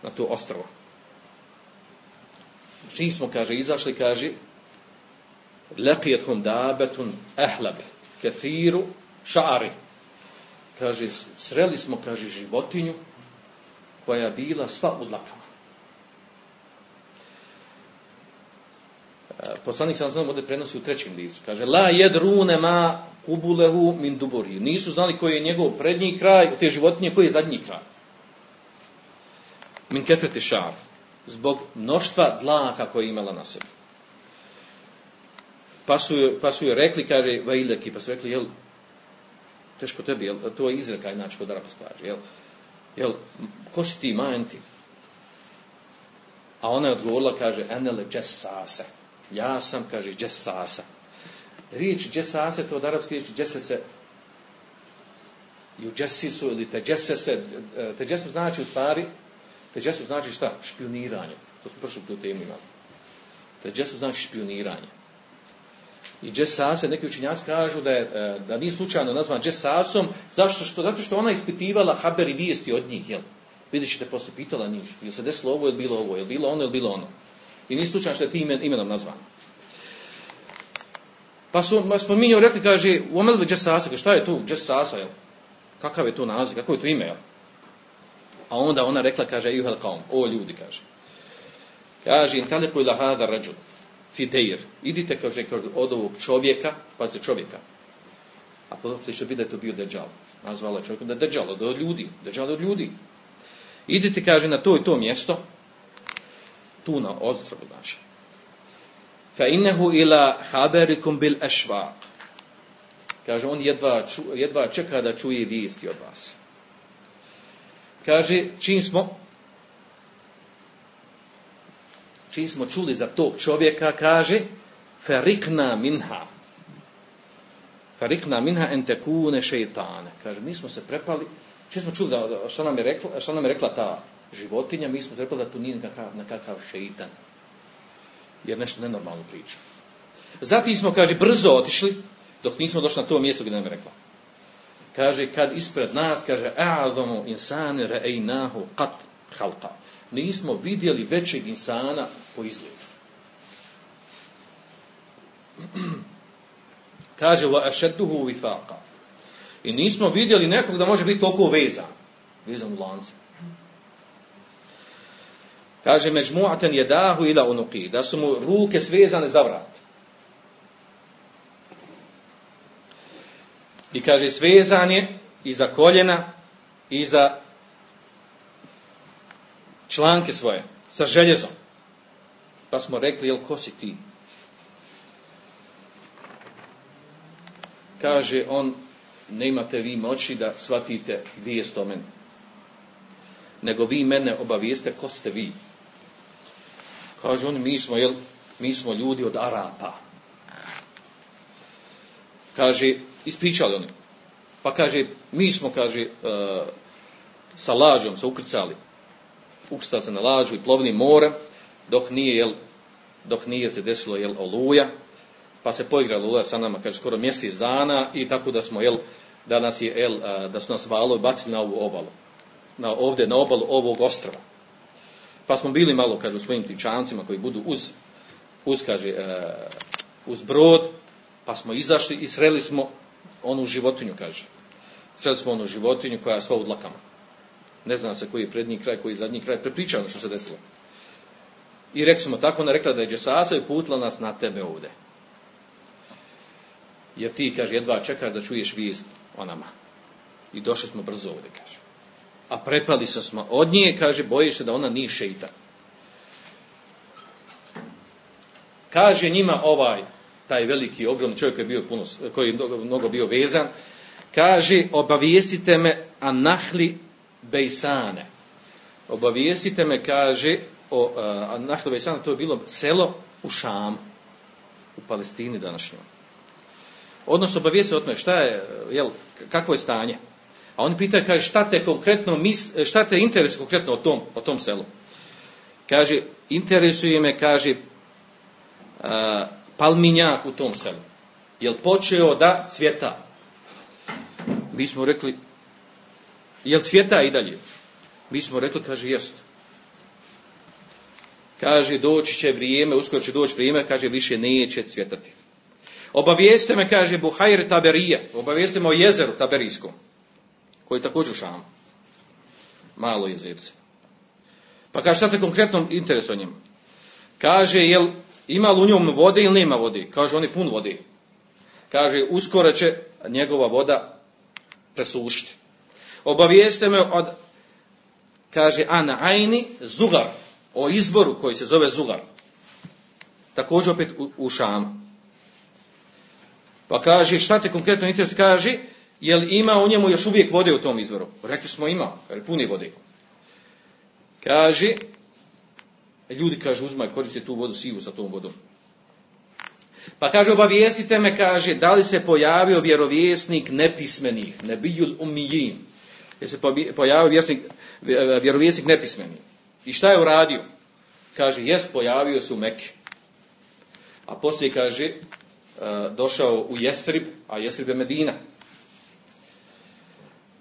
na to ostrovo. Čim smo, kaže, izašli, kaže, hun dabetun ehlab, kethiru šari. Kaže, sreli smo, kaže, životinju, koja bila sva u dlakama. E, poslanik sam znam ovdje prenosi u trećem licu. Kaže, la jedrune ma kubulehu min duburi. Nisu znali koji je njegov prednji kraj, te životinje, koji je zadnji kraj. Min kefreti šar. Zbog mnoštva dlaka koje je imala na sebi. Pa su, pa su joj rekli, kaže, vajleki, pa su rekli, jel, teško tebi, jel, to je izreka, inače kod Arapa kaže, jel, jel, ko si ti majenti? A ona je odgovorila, kaže, enele džesase. Ja sam, kaže, džesasa. Riječ džesase, to od arapske riječi džesese, i u džesisu ili znači u stvari, te džesu znači šta? Špioniranje. To smo prošli tu temu imali. Te džesu znači špioniranje. I džesase, neki učinjaci kažu da, je, e, da nije slučajno nazvan džesasom, zašto što, zato što ona ispitivala haber i vijesti od njih, jel? Vidjet ćete, posle pitala njih, je se desilo ovo ili bilo ovo, je bilo ono ili bilo ono. I nije slučajno što je tim imenom nazvan. Pa su spominjao, rekli, kaže, u omelbi džesasa, šta je tu džesasa, jel? Kakav je to naziv, kako je to ime, jel? A onda ona rekla, kaže, juhel kaum, o ljudi, kaže. Kaže, in taliku ila hada rađul fideir. Idite, kaže, kaže, od ovog čovjeka, pazite čovjeka. A potom će biti da je to bio deđal. Nazvala čovjeka da je deđal od ljudi. Deđal od ljudi. Idite, kaže, na to i to mjesto, tu na ozdravu, znači. Fa innehu ila haberikum bil ešvaq. Kaže, on jedva, ču, jedva čeka da čuje vijesti od vas. Kaže, čim smo čiji smo čuli za tog čovjeka, kaže, ferikna minha. Ferikna minha entekune šeitane. Kaže, mi smo se prepali, čiji smo čuli da, šta, nam je rekla, šta nam je rekla ta životinja, mi smo prepali da tu nije nekakav, nekakav šeitan. Jer nešto nenormalno priča. Zatim smo, kaže, brzo otišli, dok nismo došli na to mjesto gdje nam je rekla. Kaže, kad ispred nas, kaže, a'adomu insani re'ejnahu qat halqa nismo vidjeli većeg insana po izgledu. Kaže, wa ašedduhu vifaqa. I nismo vidjeli nekog da može biti toliko vezan. Vezan u lance. Kaže, međmu'aten jedahu ila unuki. Da su mu ruke svezane za vrat. I kaže, svezan je iza koljena, iza članke svoje sa željezom. Pa smo rekli, jel ko si ti? Kaže on, ne imate vi moći da shvatite vijest o meni. Nego vi mene obavijeste ko ste vi. Kaže on, mi smo, jel, mi smo ljudi od Arapa. Kaže, ispričali oni. Pa kaže, mi smo, kaže, uh, sa lađom se ukrcali ukrstao se na lađu i plovni more, dok nije, jel, dok nije se desilo jel, oluja, pa se poigrala oluja sa nama, kaže, skoro mjesec dana i tako da smo, jel, da, nas je, jel, da su nas valovi bacili na ovu obalu. Na, ovdje na obalu ovog ostrova. Pa smo bili malo, kaže, u svojim tičancima koji budu uz, uz kaže, e, uz brod, pa smo izašli i sreli smo onu životinju, kaže. Sreli smo onu životinju koja je sva u dlakama. Ne znam se koji je prednji kraj, koji je zadnji kraj. Prepričao ono što se desilo. I rekli smo tako, ona rekla da je Džesasa i putila nas na tebe ovdje. Jer ti, kaže, jedva čekaš da čuješ vijest o nama. I došli smo brzo ovdje, kaže. A prepali se smo od nje, kaže, bojiš se da ona nije šeitan. Kaže njima ovaj, taj veliki, ogromni čovjek koji je bio, puno, koji je mnogo bio vezan, kaže, obavijestite me a nahli bejsane. Obavijestite me, kaže, o a nahli bejsane, to je bilo selo u Šam, u Palestini današnjoj. Odnosno, obavijestite o tome šta je, jel, kakvo je stanje. A oni pitaju, kaže, šta te konkretno, mis, šta te interesuje konkretno o tom, o tom selu? Kaže, interesuje me, kaže, palminjak u tom selu. Jel počeo da cvjeta? Mi smo rekli, jel cvjeta i dalje? Mi smo rekli, kaže, jest. Kaže, doći će vrijeme, uskoro će doći vrijeme, kaže, više neće cvjetati. Obavijeste me, kaže, Buhajr Taberije, obavijeste me o jezeru Taberijskom, koji je također u Šamu. Malo jezerce. Pa kaže, šta te konkretno interesuje o njemu? Kaže, jel ima li u njom vode ili nema vode? Kaže, on je pun vode. Kaže, uskoro će njegova voda presušiti. Obavijeste me od, kaže, Ana Ajni, Zugar, o izboru koji se zove Zugar. Također opet u, u. Pa kaže, šta te konkretno interesuje? Kaže, jel ima u njemu još uvijek vode u tom izvoru? Rekli smo ima, jer puni vode. Kaže, ljudi kaže, uzmaj, koristi tu vodu sivu sa tom vodom. Pa kaže, obavijestite me, kaže, da li se pojavio vjerovjesnik nepismenih, nebijul umijin. Je se pojavio vjerovjesnik nepismenih. I šta je uradio? Kaže, jes, pojavio se u Mekke. A poslije kaže, E, došao u Jestrib, a Jestrib je Medina.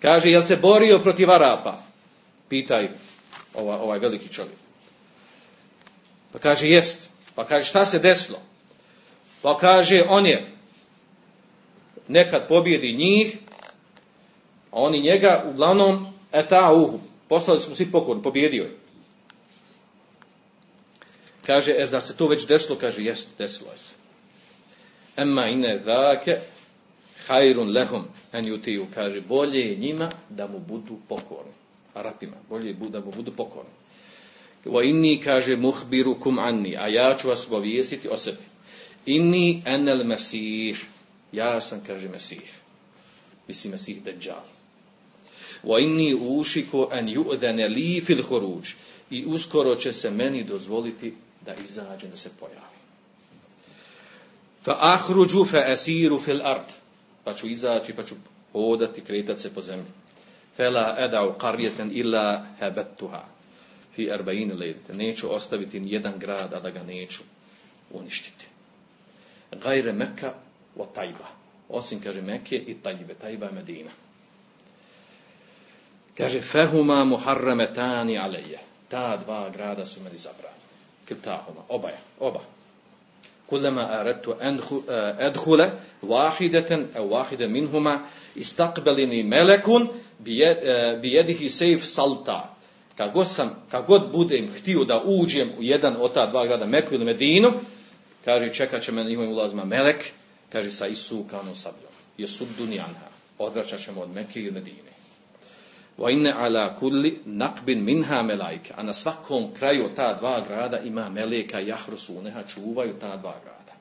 Kaže, jel se borio protiv Arapa? Pitaj ovaj, ovaj veliki čovjek. Pa kaže, jest. Pa kaže, šta se desilo? Pa kaže, on je nekad pobjedi njih, a oni njega uglavnom eta uhu. Poslali smo svi pokorni, pobjedio je. Kaže, er zar se to već desilo? Kaže, jest, desilo je se. Emma ine zake hajrun lehum en jutiju. Kaže, bolje je njima da mu budu pokorni. Arapima, bolje je da mu budu pokorni. Wa inni kaže muhbiru kum anni, a ja ću vas obavijestiti o sebi. Inni enel mesih, ja sam, kaže, mesih. Misli mesih deđal. Wa inni ušiku en ju'dene li fil huruđ. I uskoro će se meni dozvoliti da izađe, da se pojavi. Fa ahruđu fa asiru fil ard. Pa ću izaći, pa ću hodati, kretati se po zemlji. Fela edau qarjeten illa hebettuha. Fi arba'in lejlite. Neću ostaviti jedan grad, a da ga neću uništiti. Gajre Mekka wa Tajba. Osim, kaže, Mekke i Tajbe. Tajba je Medina. Kaže, fehuma muharrametani aleje. Ta dva grada su meni zabranjeni. Kitahuma. obaja, oba. Kulema aradtu edhule eh, vahideten ev vahide minhuma istakbelini melekun bijedihi eh, sejf salta. Kad god, sam, kad budem htio da uđem u jedan od ta dva grada, Meku ili Medinu, kaže čekat će me na njihovim ulazima melek, kaže sa isukanom sabljom. Jesud dunjanha. Odvraćat ćemo od Mekke i Medine. Wa inne ala kulli naqbin minha melaike. A na svakom kraju ta dva grada ima meleka jahrusu, neha čuvaju ta dva grada.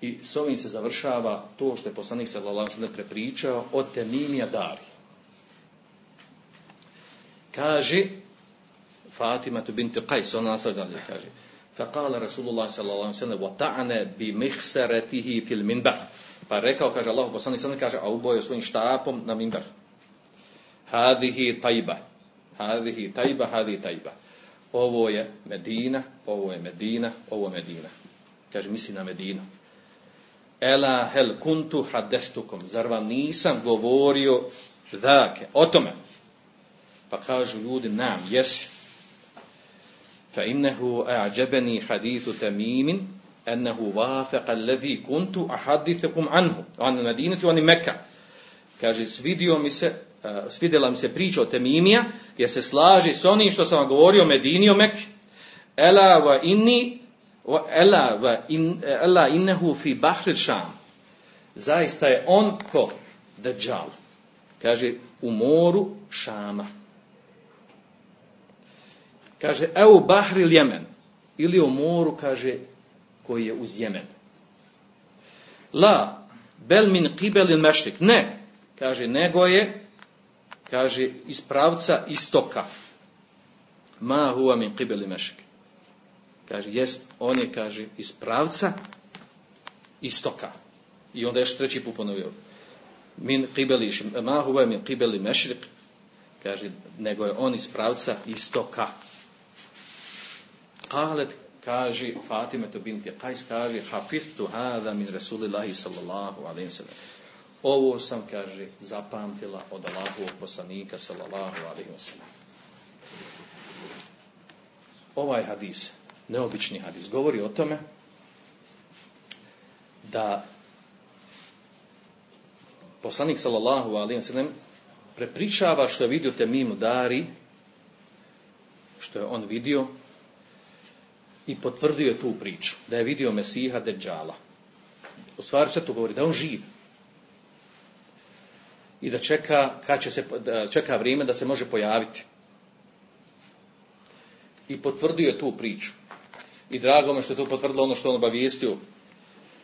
I s ovim se završava to što je poslanik sallallahu alejhi prepričao o Temimija Dari. Kaže Fatima bint Qais ona dalje kaže فقال رسول الله صلى الله عليه وسلم وطعن بمخسرته في المنبر Pa rekao, kaže Allah, poslanik sallam kaže, a ubojio svojim štapom na mimbar. Hadihi tajba. Hadihi tajba, hadihi tajba. Ovo je Medina, ovo je Medina, ovo je Medina. Kaže, misli na Medinu. Ela hel kuntu hadestukom. Zar vam nisam govorio dake, o tome. Pa kažu ljudi, nam, jesi. Fa innehu a'đebeni hadithu tamimin, ennehu vafeqa alladhi kuntu ahadithukum anhu, an Medinati, an Mekka. Kaže, svidio mi se, uh, svidjela mi se priča o Temimija, jer se slaži s onim što sam vam govorio o Medini o Mekke. Ela wa inni, ela wa in, ela innehu fi bahri šam. Zaista je on ko? Dajjal. Kaže, u moru Šama. Kaže, evo Bahri Jemen. Ili u moru, kaže, koji je uz Jemen. La, bel min qibelil mešrik. Ne, kaže, nego je, kaže, iz pravca istoka. Ma huwa min qibelil mešrik. Kaže, jest, on je, kaže, iz pravca istoka. I onda još treći put ponovio. Min qibeli, ma huwa min qibeli mešrik. Kaže, nego je on iz pravca istoka. Kalet kaže Fatime to binti Qais kaže hafiztu hada min Rasulillahi sallallahu alejhi ve sellem. Ovo sam kaže zapamtila od Allahovog poslanika sallallahu alejhi ve sellem. Ovaj hadis, neobični hadis, govori o tome da poslanik sallallahu alejhi ve sellem prepričava što je vidio Temim Dari, što je on vidio i potvrdio je tu priču, da je vidio Mesiha Deđala. U stvari se to govori, da on živ. I da čeka, kad će se, da čeka vrijeme da se može pojaviti. I potvrdio je tu priču. I drago me što je to potvrdilo ono što on obavijestio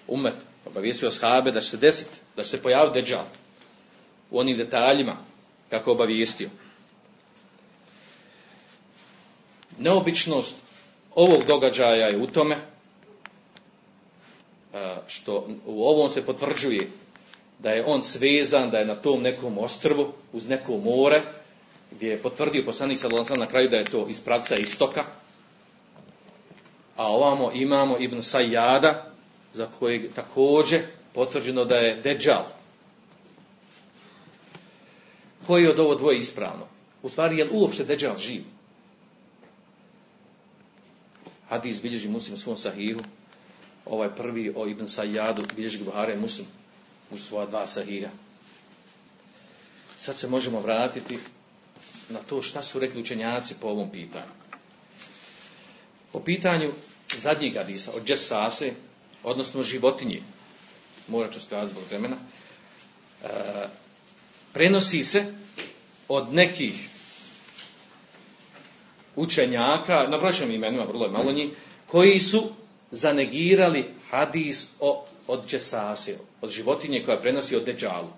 umet, obavijestio shabe da će se desiti, da će se pojaviti Deđal. U onim detaljima, kako obavijestio. Neobičnost ovog događaja je u tome što u ovom se potvrđuje da je on svezan, da je na tom nekom ostrvu uz neko more, gdje je potvrdio poslanik sallallahu na kraju da je to iz pravca istoka. A ovamo imamo Ibn Sajjada, za kojeg također potvrđeno da je Dejjal. Koji je od ovo dvoje ispravno? U stvari, je li uopšte Dejjal živ? Hadis bilježi muslim u svom sahihu. Ovaj prvi o Ibn Sajjadu bilježi Buhare muslim u svoja dva sahiha. Sad se možemo vratiti na to šta su rekli učenjaci po ovom pitanju. Po pitanju zadnjeg hadisa od Džesase, odnosno životinje, morat ću skratiti zbog vremena, e, prenosi se od nekih učenjaka, na broćem imenima, vrlo je malo njih, koji su zanegirali hadis o, od Česasiju, od životinje koja prenosi od Deđalu.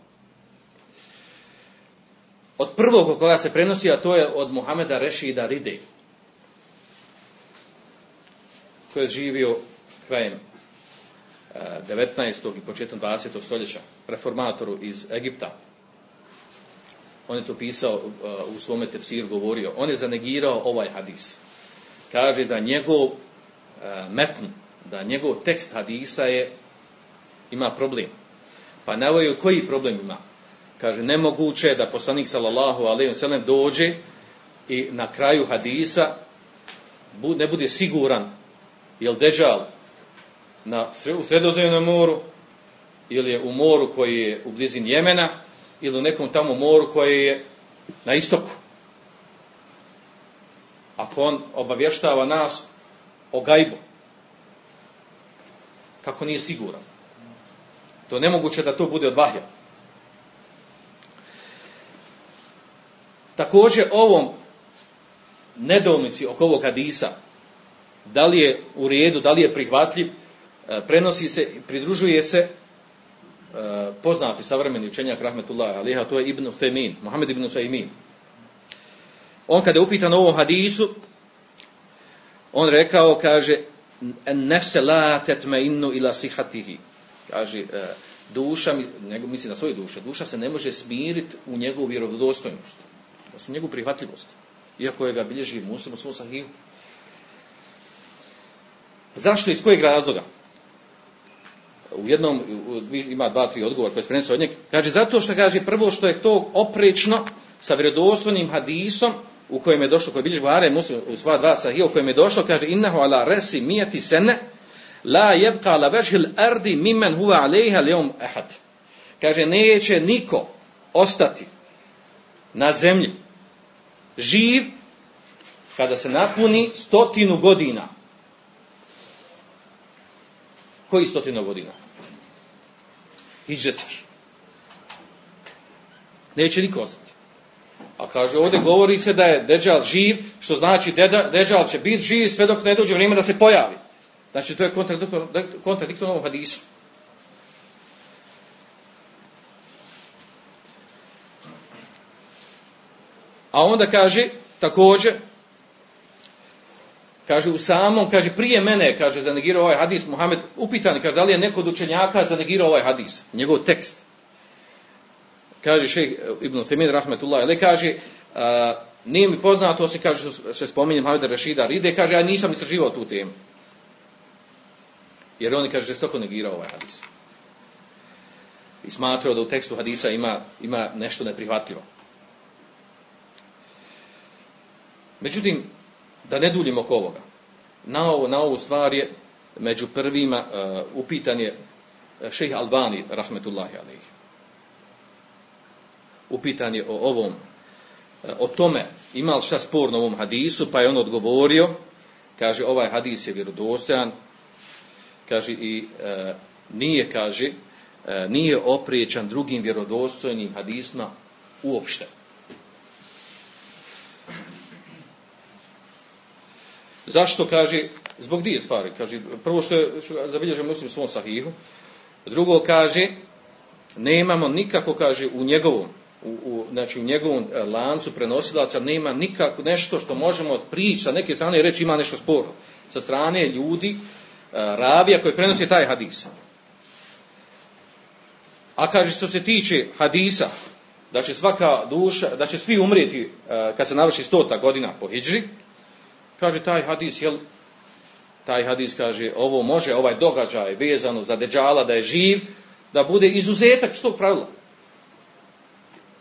Od prvog koga se prenosi, a to je od Muhameda Rešida Ride, koji je živio krajem 19. i početkom 20. stoljeća, reformatoru iz Egipta, on je to pisao uh, u svome tefsiru govorio, on je zanegirao ovaj hadis. Kaže da njegov uh, metn, da njegov tekst hadisa je ima problem. Pa navoju koji problem ima? Kaže, nemoguće je da poslanik sallallahu alaihi wa sallam dođe i na kraju hadisa ne bude siguran je li deđal na, u sredozemnom moru ili je u moru koji je u blizini Jemena ili u nekom tamo moru koje je na istoku. Ako on obavještava nas o gajbu, kako nije siguran. To je nemoguće da to bude od vahja. Također ovom nedolnici oko ovog hadisa, da li je u redu, da li je prihvatljiv, e, prenosi se, pridružuje se poznati savremeni učenjak rahmetullah aliha, to je Ibn Femin, Mohamed Ibn Saimin. On kada je upitan o ovom hadisu, on rekao, kaže, nefse la tetme innu ila sihatihi. Kaže, e, duša, nego misli na svoju dušu, duša se ne može smiriti u njegovu vjerodostojnost, u njegovu prihvatljivost. Iako je ga bilježi muslim u svom. Zašto? Iz kojeg razloga? U jednom, ima dva, tri odgovora koje se od njega, kaže zato što kaže prvo što je to oprečno sa vjerodostojnim hadisom u kojem je došlo, koji bilježi Buhari muslim u sva dva sahija, u kojem je došlo, kaže innahu ala resi mijati sene, la jebka la vežhil ardi mimen huva alejha leom ehad. Kaže, neće niko ostati na zemlji živ kada se napuni stotinu godina. Koji stotinu godina? Hidžetski. Neće niko ostati. A kaže, ovdje govori se da je Deđal živ, što znači Deđal će biti živ sve dok ne dođe vrijeme da se pojavi. Znači, to je kontradiktorno ovom hadisu. A onda kaže, također, kaže u samom, kaže prije mene, kaže zanegirao ovaj hadis, Muhammed upitan, kaže da li je neko od učenjaka zanegirao ovaj hadis, njegov tekst. Kaže šejh Ibn Femin rahmetullah, ali kaže, a, nije mi poznato, se kaže se spominje Muhammed Rashida Ride, kaže ja nisam istraživao tu temu. Jer on kaže žestoko negirao ovaj hadis. I smatrao da u tekstu hadisa ima, ima nešto neprihvatljivo. Međutim, da ne duljimo oko ovoga. Na, ovo, na ovu stvar je među prvima uh, upitan je uh, šejh Albani, rahmetullahi alaihi. Upitan je o ovom, uh, o tome ima li šta sporno u ovom hadisu, pa je on odgovorio, kaže ovaj hadis je vjerodostojan, kaže i nije, kaže, nije opriječan drugim vjerodostojnim hadisma uopšte. Zašto kaže? Zbog dvije stvari. Kaže, prvo što je što zabilježio muslim svom sahihu. Drugo kaže, nemamo nikako, kaže, u njegovom, u, u, znači u njegovom e, lancu prenosilaca nema nikako nešto što možemo prići sa neke strane reći ima nešto sporno. Sa strane ljudi, e, ravija koji prenosi taj hadis. A kaže što se tiče hadisa, da će svaka duša, da će svi umrijeti e, kad se navrši stota godina po hijđri, kaže taj hadis, jel, taj hadis kaže, ovo može, ovaj događaj vezano za deđala da je živ, da bude izuzetak iz tog pravila.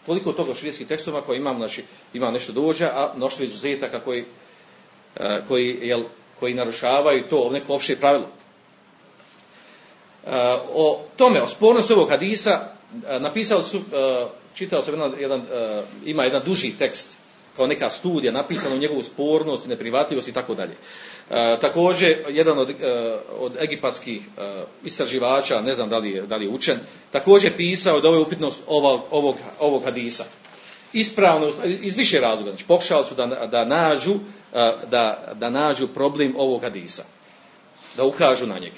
Toliko toga širijetskih tekstova koji imam, znači, ima nešto dođe, a mnoštvo izuzetaka koji, uh, koji, jel, koji narušavaju to neko opšte pravilo. Uh, o tome, o spornosti ovog hadisa, uh, napisao su, čitao sam jedan, jedan ima jedan duži tekst, kao neka studija napisana u njegovu spornost, neprivatljivost i tako dalje. E, također, jedan od, e, od egipatskih e, istraživača, ne znam da li je, da li je učen, također pisao da ovo je upitnost ovog, ovog, ovog hadisa. Ispravno, iz više razloga, znači pokušali su da, da, nađu, da, da nađu problem ovog hadisa. Da ukažu na njega.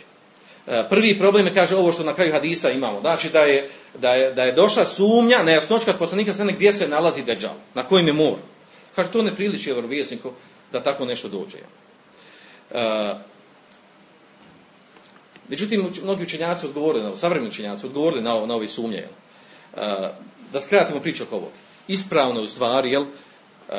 Prvi problem je, kaže, ovo što na kraju hadisa imamo. Znači da je, da je, da je došla sumnja, nejasnoć kad poslanika sve gdje se nalazi deđal, na kojim je mor. Kaže, to ne priliči vjerovjesniku da tako nešto dođe. Uh, međutim, mnogi učenjaci odgovorili, na, savremeni učenjaci odgovorili na, na ove sumnje. Uh, da skratimo priču oko ovog. Ispravno u stvari, jel, uh,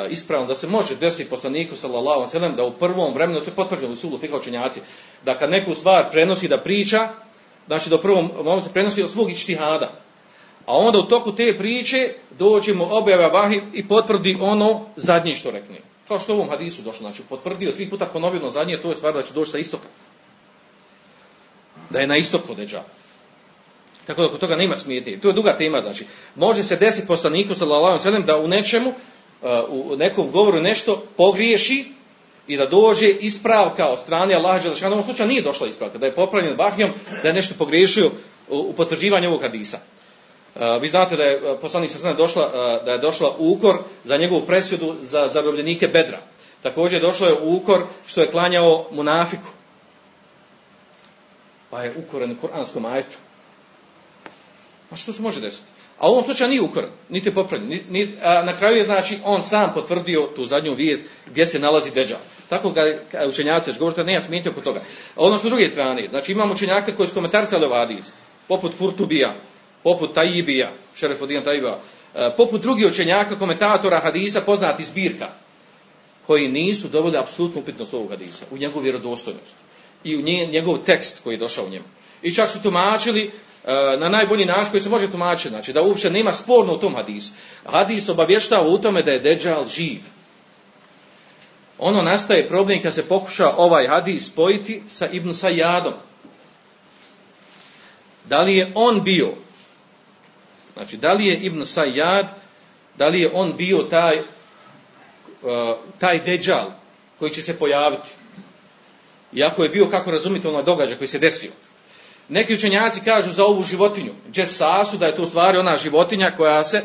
ispravno da se može desiti poslaniku sallallahu alejhi da u prvom vremenu to je potvrđeno u sulu fika učenjaci da kad neku stvar prenosi da priča znači da u prvom momentu prenosi od svog ičtihada A onda u toku te priče dođe mu objava vahi i potvrdi ono zadnje što rekne. Kao što u ovom hadisu došlo, znači potvrdio, tri puta ponovio ono zadnje, to je stvar da će doći sa istoka. Da je na istoku deđa. Tako da kod toga nema smijetnije. To je duga tema, znači. Može se desiti poslaniku, sallallahu sallam, da u nečemu, uh, u nekom govoru nešto pogriješi i da dođe ispravka od strane Allaha Đelešana. U ovom slučaju nije došla ispravka, da je popravljen vahijom, da je nešto pogriješio u potvrđivanju ovog hadisa. Uh, vi znate da je poslanik sa strane došla, uh, da je došla ukor za njegovu presudu za zarobljenike Bedra. Također došlo je ukor što je klanjao munafiku. Pa je ukoren u kuranskom ajetu. Pa što se može desiti? A u ovom slučaju nije ukoren, niti je popravljen. A na kraju je znači on sam potvrdio tu zadnju vijest gdje se nalazi Deđal. Tako ga učenjaci govorite, ne ja smijete oko toga. Ono su druge strane. Znači imamo učenjaka koji su komentarsali ovaj poput Kurtubija, poput Tajibija, Šerefodina Tajiba, e, poput drugih učenjaka, komentatora hadisa, poznati zbirka, koji nisu dovoljili apsolutnu upitnost ovog hadisa, u njegovu vjerodostojnost i u njegov tekst koji je došao u njemu. I čak su tumačili e, na najbolji način koji se može tumačiti, znači da uopće nema sporno u tom hadisu. Hadis obavještava u tome da je Deđal živ. Ono nastaje problem kad se pokuša ovaj hadis spojiti sa Ibn Sajadom. Da li je on bio, znači da li je Ibn Sajad, da li je on bio taj, uh, taj deđal koji će se pojaviti. Iako je bio, kako razumite, onaj događaj koji se desio. Neki učenjaci kažu za ovu životinju, džesasu, da je to u stvari ona životinja koja se,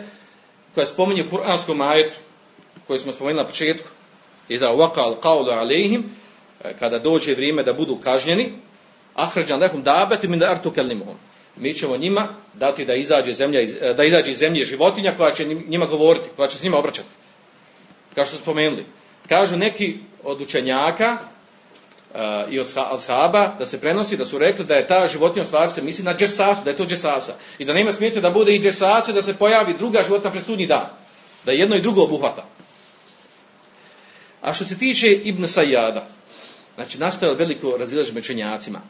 koja spominje u kuranskom majetu, koju smo spomenuli na početku, i da vakal qawlu alejhim e, kada dođe vrijeme da budu kažnjeni ahrajan lahum dabati min artu kallimuhum mi ćemo njima dati da izađe zemlja da izađe iz zemlje životinja koja će njima govoriti koja će s njima obraćati kao što spomenuli kažu neki od učenjaka uh, i od, od sahaba da se prenosi da su rekli da je ta životinja u stvari se misli na džesasu, da je to džesasa. I da nema smijete da bude i džesasa da se pojavi druga životinja presudnji dan. Da jedno i drugo obuhvata. A što se tiče Ibn Sajada, znači nastoje veliko razilaženje među učenjacima.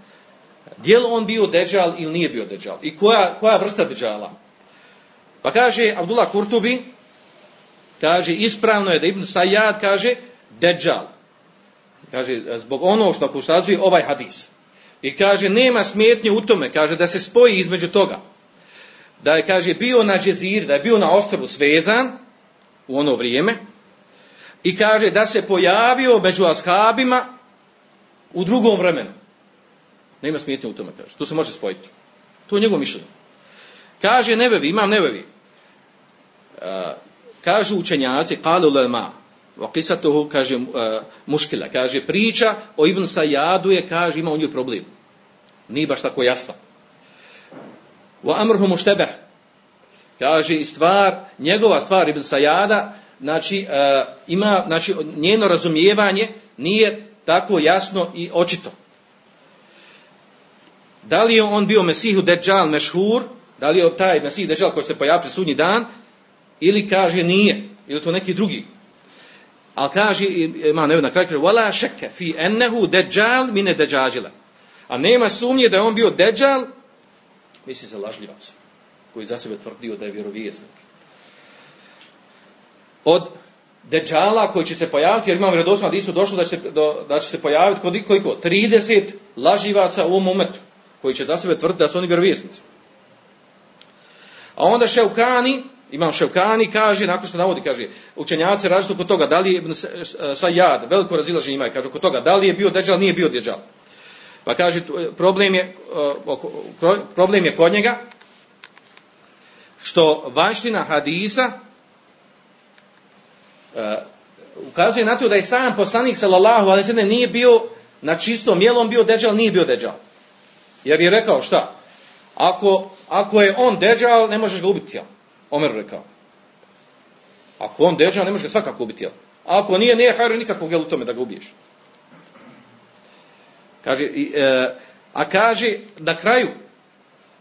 Je li on bio deđal ili nije bio deđal? I koja, koja vrsta deđala? Pa kaže Abdullah Kurtubi, kaže ispravno je da Ibn Sajad kaže deđal. Kaže zbog onog što ukazuje ovaj hadis. I kaže nema smetnje u tome, kaže da se spoji između toga. Da je kaže bio na džezir, da je bio na ostrvu svezan u ono vrijeme, i kaže da se pojavio među ashabima u drugom vremenu. Nema smetnje u tome, kaže. To se može spojiti. To je njegov mišljenje. Kaže nevevi, imam nevevi. Uh, kažu učenjaci, kalu lema, vakisatuhu, kaže uh, muškila, kaže priča o Ibn Sajadu je, kaže, ima u njoj problem. Nije baš tako jasno. Wa amruhu muštebeh. Kaže, stvar, njegova stvar Ibn Sajada, znači, e, ima, znači, njeno razumijevanje nije tako jasno i očito. Da li je on bio Mesihu Dejjal Mešhur, da li je taj Mesih Dejjal koji se pojavio sudnji dan, ili kaže nije, ili to neki drugi. Ali kaže, ima ne na kraju, kaže, wala šeke fi ennehu Dejjal mine Dejjajila. A nema sumnje da je on bio Dejjal, misli se lažljivac, koji za sebe tvrdio da je vjerovijesnik od deđala koji će se pojaviti, jer imam vjerodostojno da došlo da će, se, da će se pojaviti koliko? 30 laživaca u ovom momentu, koji će za sebe tvrditi da su oni vjerovijesnici. A onda Ševkani, imam Ševkani, kaže, nakon što navodi, kaže, učenjaci različito kod toga, da li je Sajad, veliko razilaženje imaju, kaže, kod toga, da li je bio deđal, nije bio deđal. Pa kaže, problem je, problem je kod njega, što vanština hadisa, uh, ukazuje na to da je sam poslanik sallallahu alejhi ve nije bio na čistom jelom bio deđal, nije bio deđal. Jer je rekao šta? Ako, ako je on deđal, ne možeš ga ubiti, jel? Omer rekao. Ako on deđal, ne možeš ga svakako ubiti, jel? A ako nije, nije hajro nikakvog jel u tome da ga ubiješ. Kaže, e, a kaže na kraju,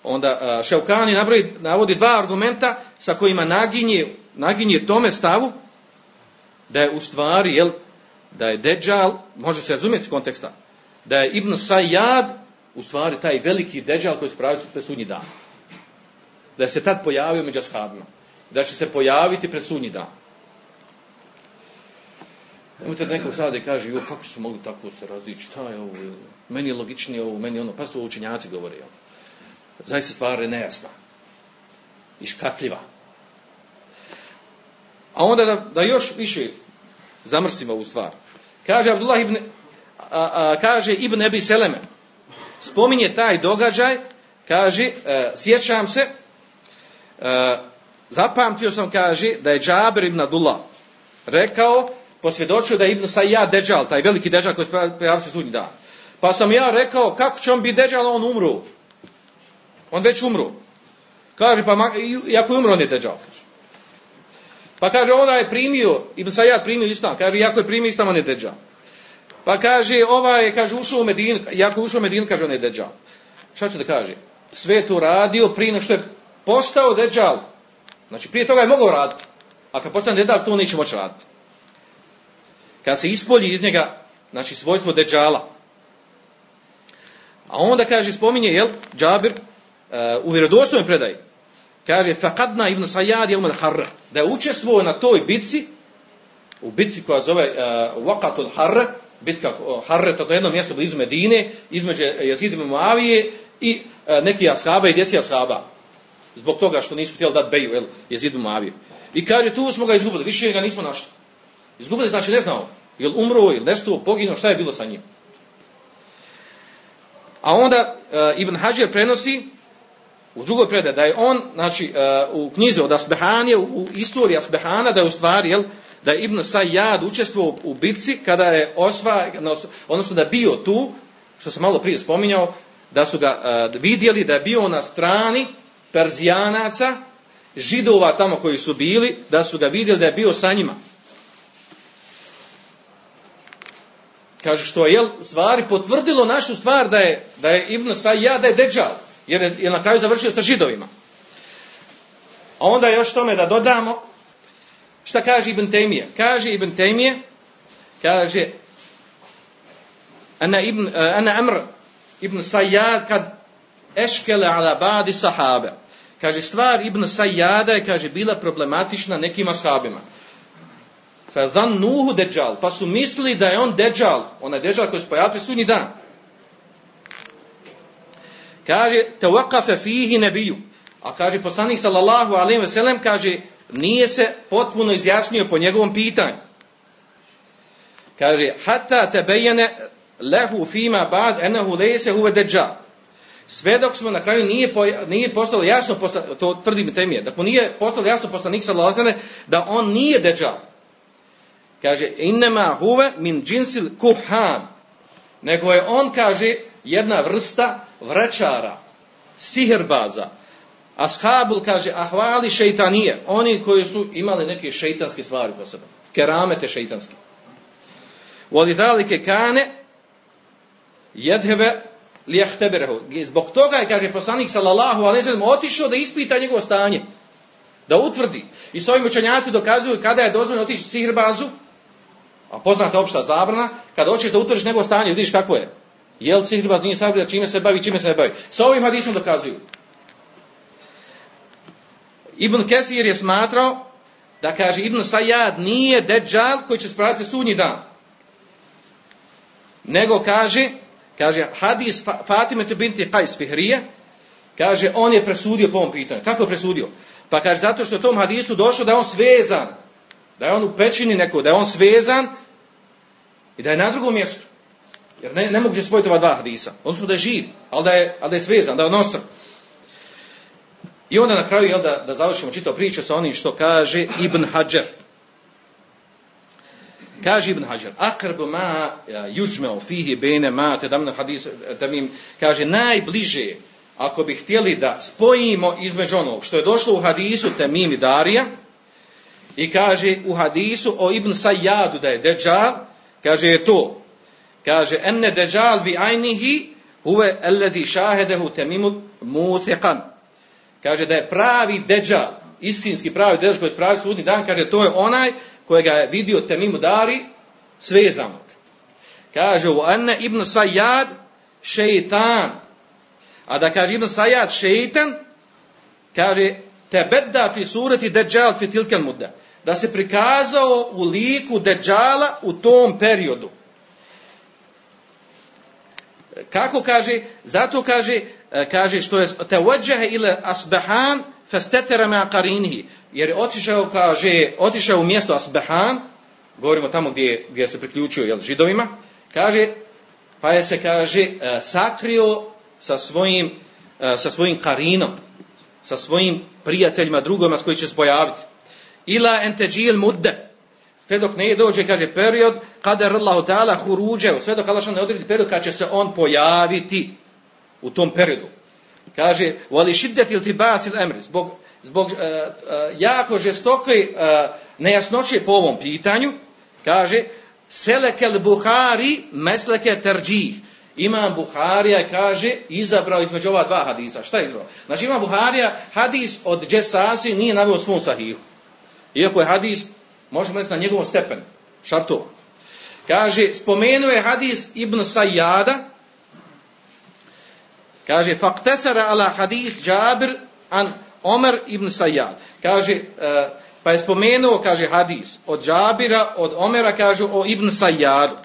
onda Ševkani nabroji, navodi dva argumenta sa kojima naginje, naginje tome stavu, da je u stvari, jel, da je Dejjal, može se razumjeti iz konteksta, da je Ibn Sayyad u stvari taj veliki Dejjal koji se pravi pred sudnji dan. Da se tad pojavio među ashabima. Da će se pojaviti pred dan. Nemojte nekog sada kaže, jo, kako su mogli tako se razlići, šta je ovo, meni je logičnije ovo, meni je ono, pa su učenjaci govore. Zaista stvar je nejasna. I škatljiva. A onda da, da još više zamrsimo ovu stvar. Kaže Abdullah ibn, a, a, kaže Ibn Ebi Seleme, spominje taj događaj, kaže, e, sjećam se, e, zapamtio sam, kaže, da je Džaber ibn Abdullah rekao, posvjedočio da je Ibn Sayyad Deđal, taj veliki Deđal koji se pojavio sudnji dan. Pa sam ja rekao, kako će on biti Deđal, on umru. On već umru. Kaže, pa iako je umro, on je Deđal. Pa kaže, ovaj je primio, Ibn Sajad primio islam, kaže, iako je primio islam, on je deđal. Pa kaže, ovaj je, kaže, ušao u Medinu, iako je ušao u Medinu, kaže, on je deđal. Šta će da kaže? Sve to radio prije što je postao deđal. Znači, prije toga je mogao raditi. A kad postane deđal, to neće moći raditi. Kad se ispolji iz njega, znači, svojstvo deđala. A onda kaže, spominje, jel, Džabir, uh, u vjerodostojnoj predaji, kaže, faqadna ibn Sajad je umar da je učestvovao na toj bitci, u bitci koja zove uh, Waqatul Harra, bitka Harre, to je jedno mjesto blizu Medine, između Jezid ibn Muavije i neki ashaba i djeci ashaba. Zbog toga što nisu htjeli dati beju, jel, Jezid ibn Muavije. I kaže, tu smo ga izgubili, više ga nismo našli. Izgubili znači ne znao, jel umro, jel nestao, poginuo, šta je bilo sa njim. A onda uh, Ibn Hajar prenosi u drugoj predaj da je on, znači, uh, u knjizi od Asbehanije, u, u istoriji Asbehana, da je u stvari, jel, da je Ibn Sajjad učestvovao u bitci kada je osva, odnosno da je bio tu, što sam malo prije spominjao, da su ga uh, vidjeli da je bio na strani Perzijanaca, židova tamo koji su bili, da su ga vidjeli da je bio sa njima. Kaže što je jel, stvari potvrdilo našu stvar da je, da je Ibn Sajjad da je deđal, jer je, je na kraju završio sa židovima. A onda još tome da dodamo, šta kaže Ibn Taymije? Kaže Ibn Taymije, kaže, ana, ibn, ana Amr Ibn Sajjad kad eškele ala badi sahabe. Kaže, stvar Ibn Sajjada je, kaže, bila problematična nekim ashabima. Fa nuhu deđal. Pa su mislili da je on deđal. Onaj deđal koji se pojavio sudnji dan. Kaže, te fihi nebiju. A kaže, poslanik sallallahu alaihi ve sellem, kaže, nije se potpuno izjasnio po njegovom pitanju. Kaže, hatta te bejene lehu fima bad enahu lejse huve deđal. Sve dok smo na kraju nije, nije postalo jasno, to tvrdi mi temije, da nije postalo jasno poslanik sallallahu da on nije deđal. Kaže, innema huve min džinsil kuhan. Nego je on, kaže, jedna vrsta vračara, siherbaza. Ashabul, kaže, ahvali šeitanije. Oni koji su imali neke šeitanske stvari po sebe. Keramete šeitanske. Volidalike kane jedhebe lijahteberehu. Zbog toga je, kaže poslanik sallallahu alaihi otišao da ispita njegovo stanje. Da utvrdi. I s ovim učenjaci dokazuju kada je dozvoljeno otići sihirbazu, A poznata opšta zabrana, kada hoćeš da utvrdiš njegovo stanje, vidiš kako je. Jel sihrbaz nije sabrija, čime se bavi, čime se ne bavi. Sa ovim hadisom dokazuju. Ibn Kesir je smatrao da kaže Ibn Sajad nije deđal koji će spraviti sudnji dan. Nego kaže, kaže hadis Fatime binti Qais Fihrije, kaže on je presudio po ovom pitanju. Kako je presudio? Pa kaže zato što je tom hadisu došlo da je on svezan da je on u pećini neko, da je on svezan i da je na drugom mjestu. Jer ne, ne moguće spojiti ova dva hadisa. Odnosno da je živ, ali da je, ali da je svezan, da je nostar. I onda na kraju, jel, da, da završimo čitao priču sa onim što kaže Ibn Hajar. Kaže Ibn Hajar, akrbu ma južmeo fihi bene ma, te damna hadis, da mi kaže, najbliže, ako bi htjeli da spojimo između onog što je došlo u hadisu Temim i Darija, I kaže u hadisu o Ibn Sajjadu da je Dejjal, kaže je to. Kaže, enne Dejjal bi ajnihi huve elledi šahedehu temimu muthiqan. Kaže da je pravi Dejjal, istinski pravi Dejjal koji je pravi sudni dan, kaže to je onaj kojega je vidio temimu dari svezanog. Kaže u enne Ibn Sajjad šeitan. A da kaže Ibn Sajjad šeitan, kaže te bedda fi surati Dejjal fi tilkel mudda da se prikazao u liku Deđala u tom periodu. Kako kaže? Zato kaže, kaže što je te uđehe ile asbehan festetera me akarinihi. Jer je otišao, kaže, otišao u mjesto asbehan, govorimo tamo gdje, gdje se priključio jel, židovima, kaže, pa je se, kaže, e, sakrio sa svojim, e, sa svojim karinom, sa svojim prijateljima, drugima s koji će se pojaviti ila enteđil mudde. Sve dok ne dođe, kaže, period, kada Allahu ta'ala huruđe, sve dok Allah ne odredi period, kada će se on pojaviti u tom periodu. Kaže, voli šiddet ili tibas ili emri, zbog, zbog uh, uh, jako žestoke uh, nejasnoće po ovom pitanju, kaže, selekel Buhari mesleke terđih. Imam Buharija kaže izabrao između ova dva hadisa. Šta je izabrao? Znači Imam Buharija hadis od Džesasi nije navio svom sahihu. Iako je hadis, možemo reći na njegovom stepenu, šartu. Kaže, spomenuo je hadis Ibn Sajjada, Kaže, faktesara ala hadis Džabir an Omer ibn Sajjad. Kaže, e, pa je spomenuo, kaže hadis, od Džabira, od Omera, kaže o ibn Sajjadu.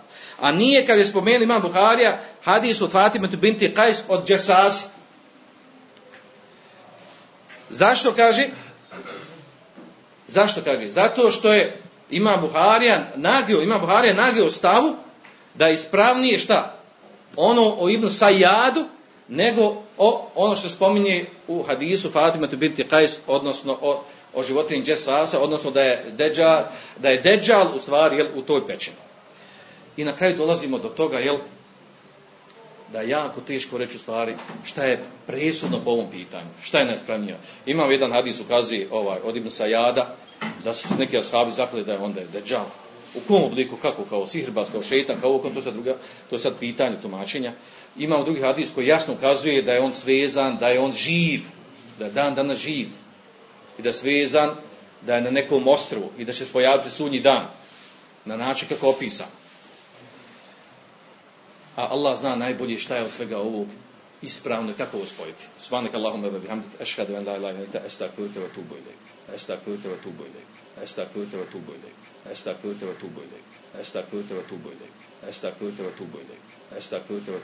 A nije, kad je spomenuo imam Buharija, hadis od Fatime binti Kajs od Džesasi. Zašto kaže? Zašto kaže? Zato što je ima Buharija nagio, ima Buharija nagio stavu da je ispravnije šta? Ono o Ibnu Sajadu nego o ono što spominje u hadisu Fatima binti Kajs, odnosno o, o životinji Džesasa, odnosno da je Deđal, da je Deđal u stvari jel, u toj pećini. I na kraju dolazimo do toga, jel, da je jako teško reći u stvari šta je presudno po ovom pitanju, šta je najspravnije. Imamo jedan hadis ukazuje ovaj, od Ibn Sajada, da su neki ashabi zakljeli da je onda deđal. U kom obliku, kako, kao sihrbac, kao šeitan, kao ovo, to, sad druga, to je sad pitanje tumačenja. Imamo drugi hadis koji jasno ukazuje da je on svezan, da je on živ, da je dan danas živ. I da je svezan, da je na nekom ostrovu i da će se pojaviti sunji dan. Na način kako opisan. A Allah zna najbolje šta je od svega ovog ispravno kako ovo spojiti. Subhanak Allahumma wa bihamdika ashhadu an la ilaha illa anta astaghfiruka wa atubu ilaik. Astaghfiruka wa atubu ilaik. Astaghfiruka wa atubu ilaik. Astaghfiruka wa atubu ilaik. Astaghfiruka wa.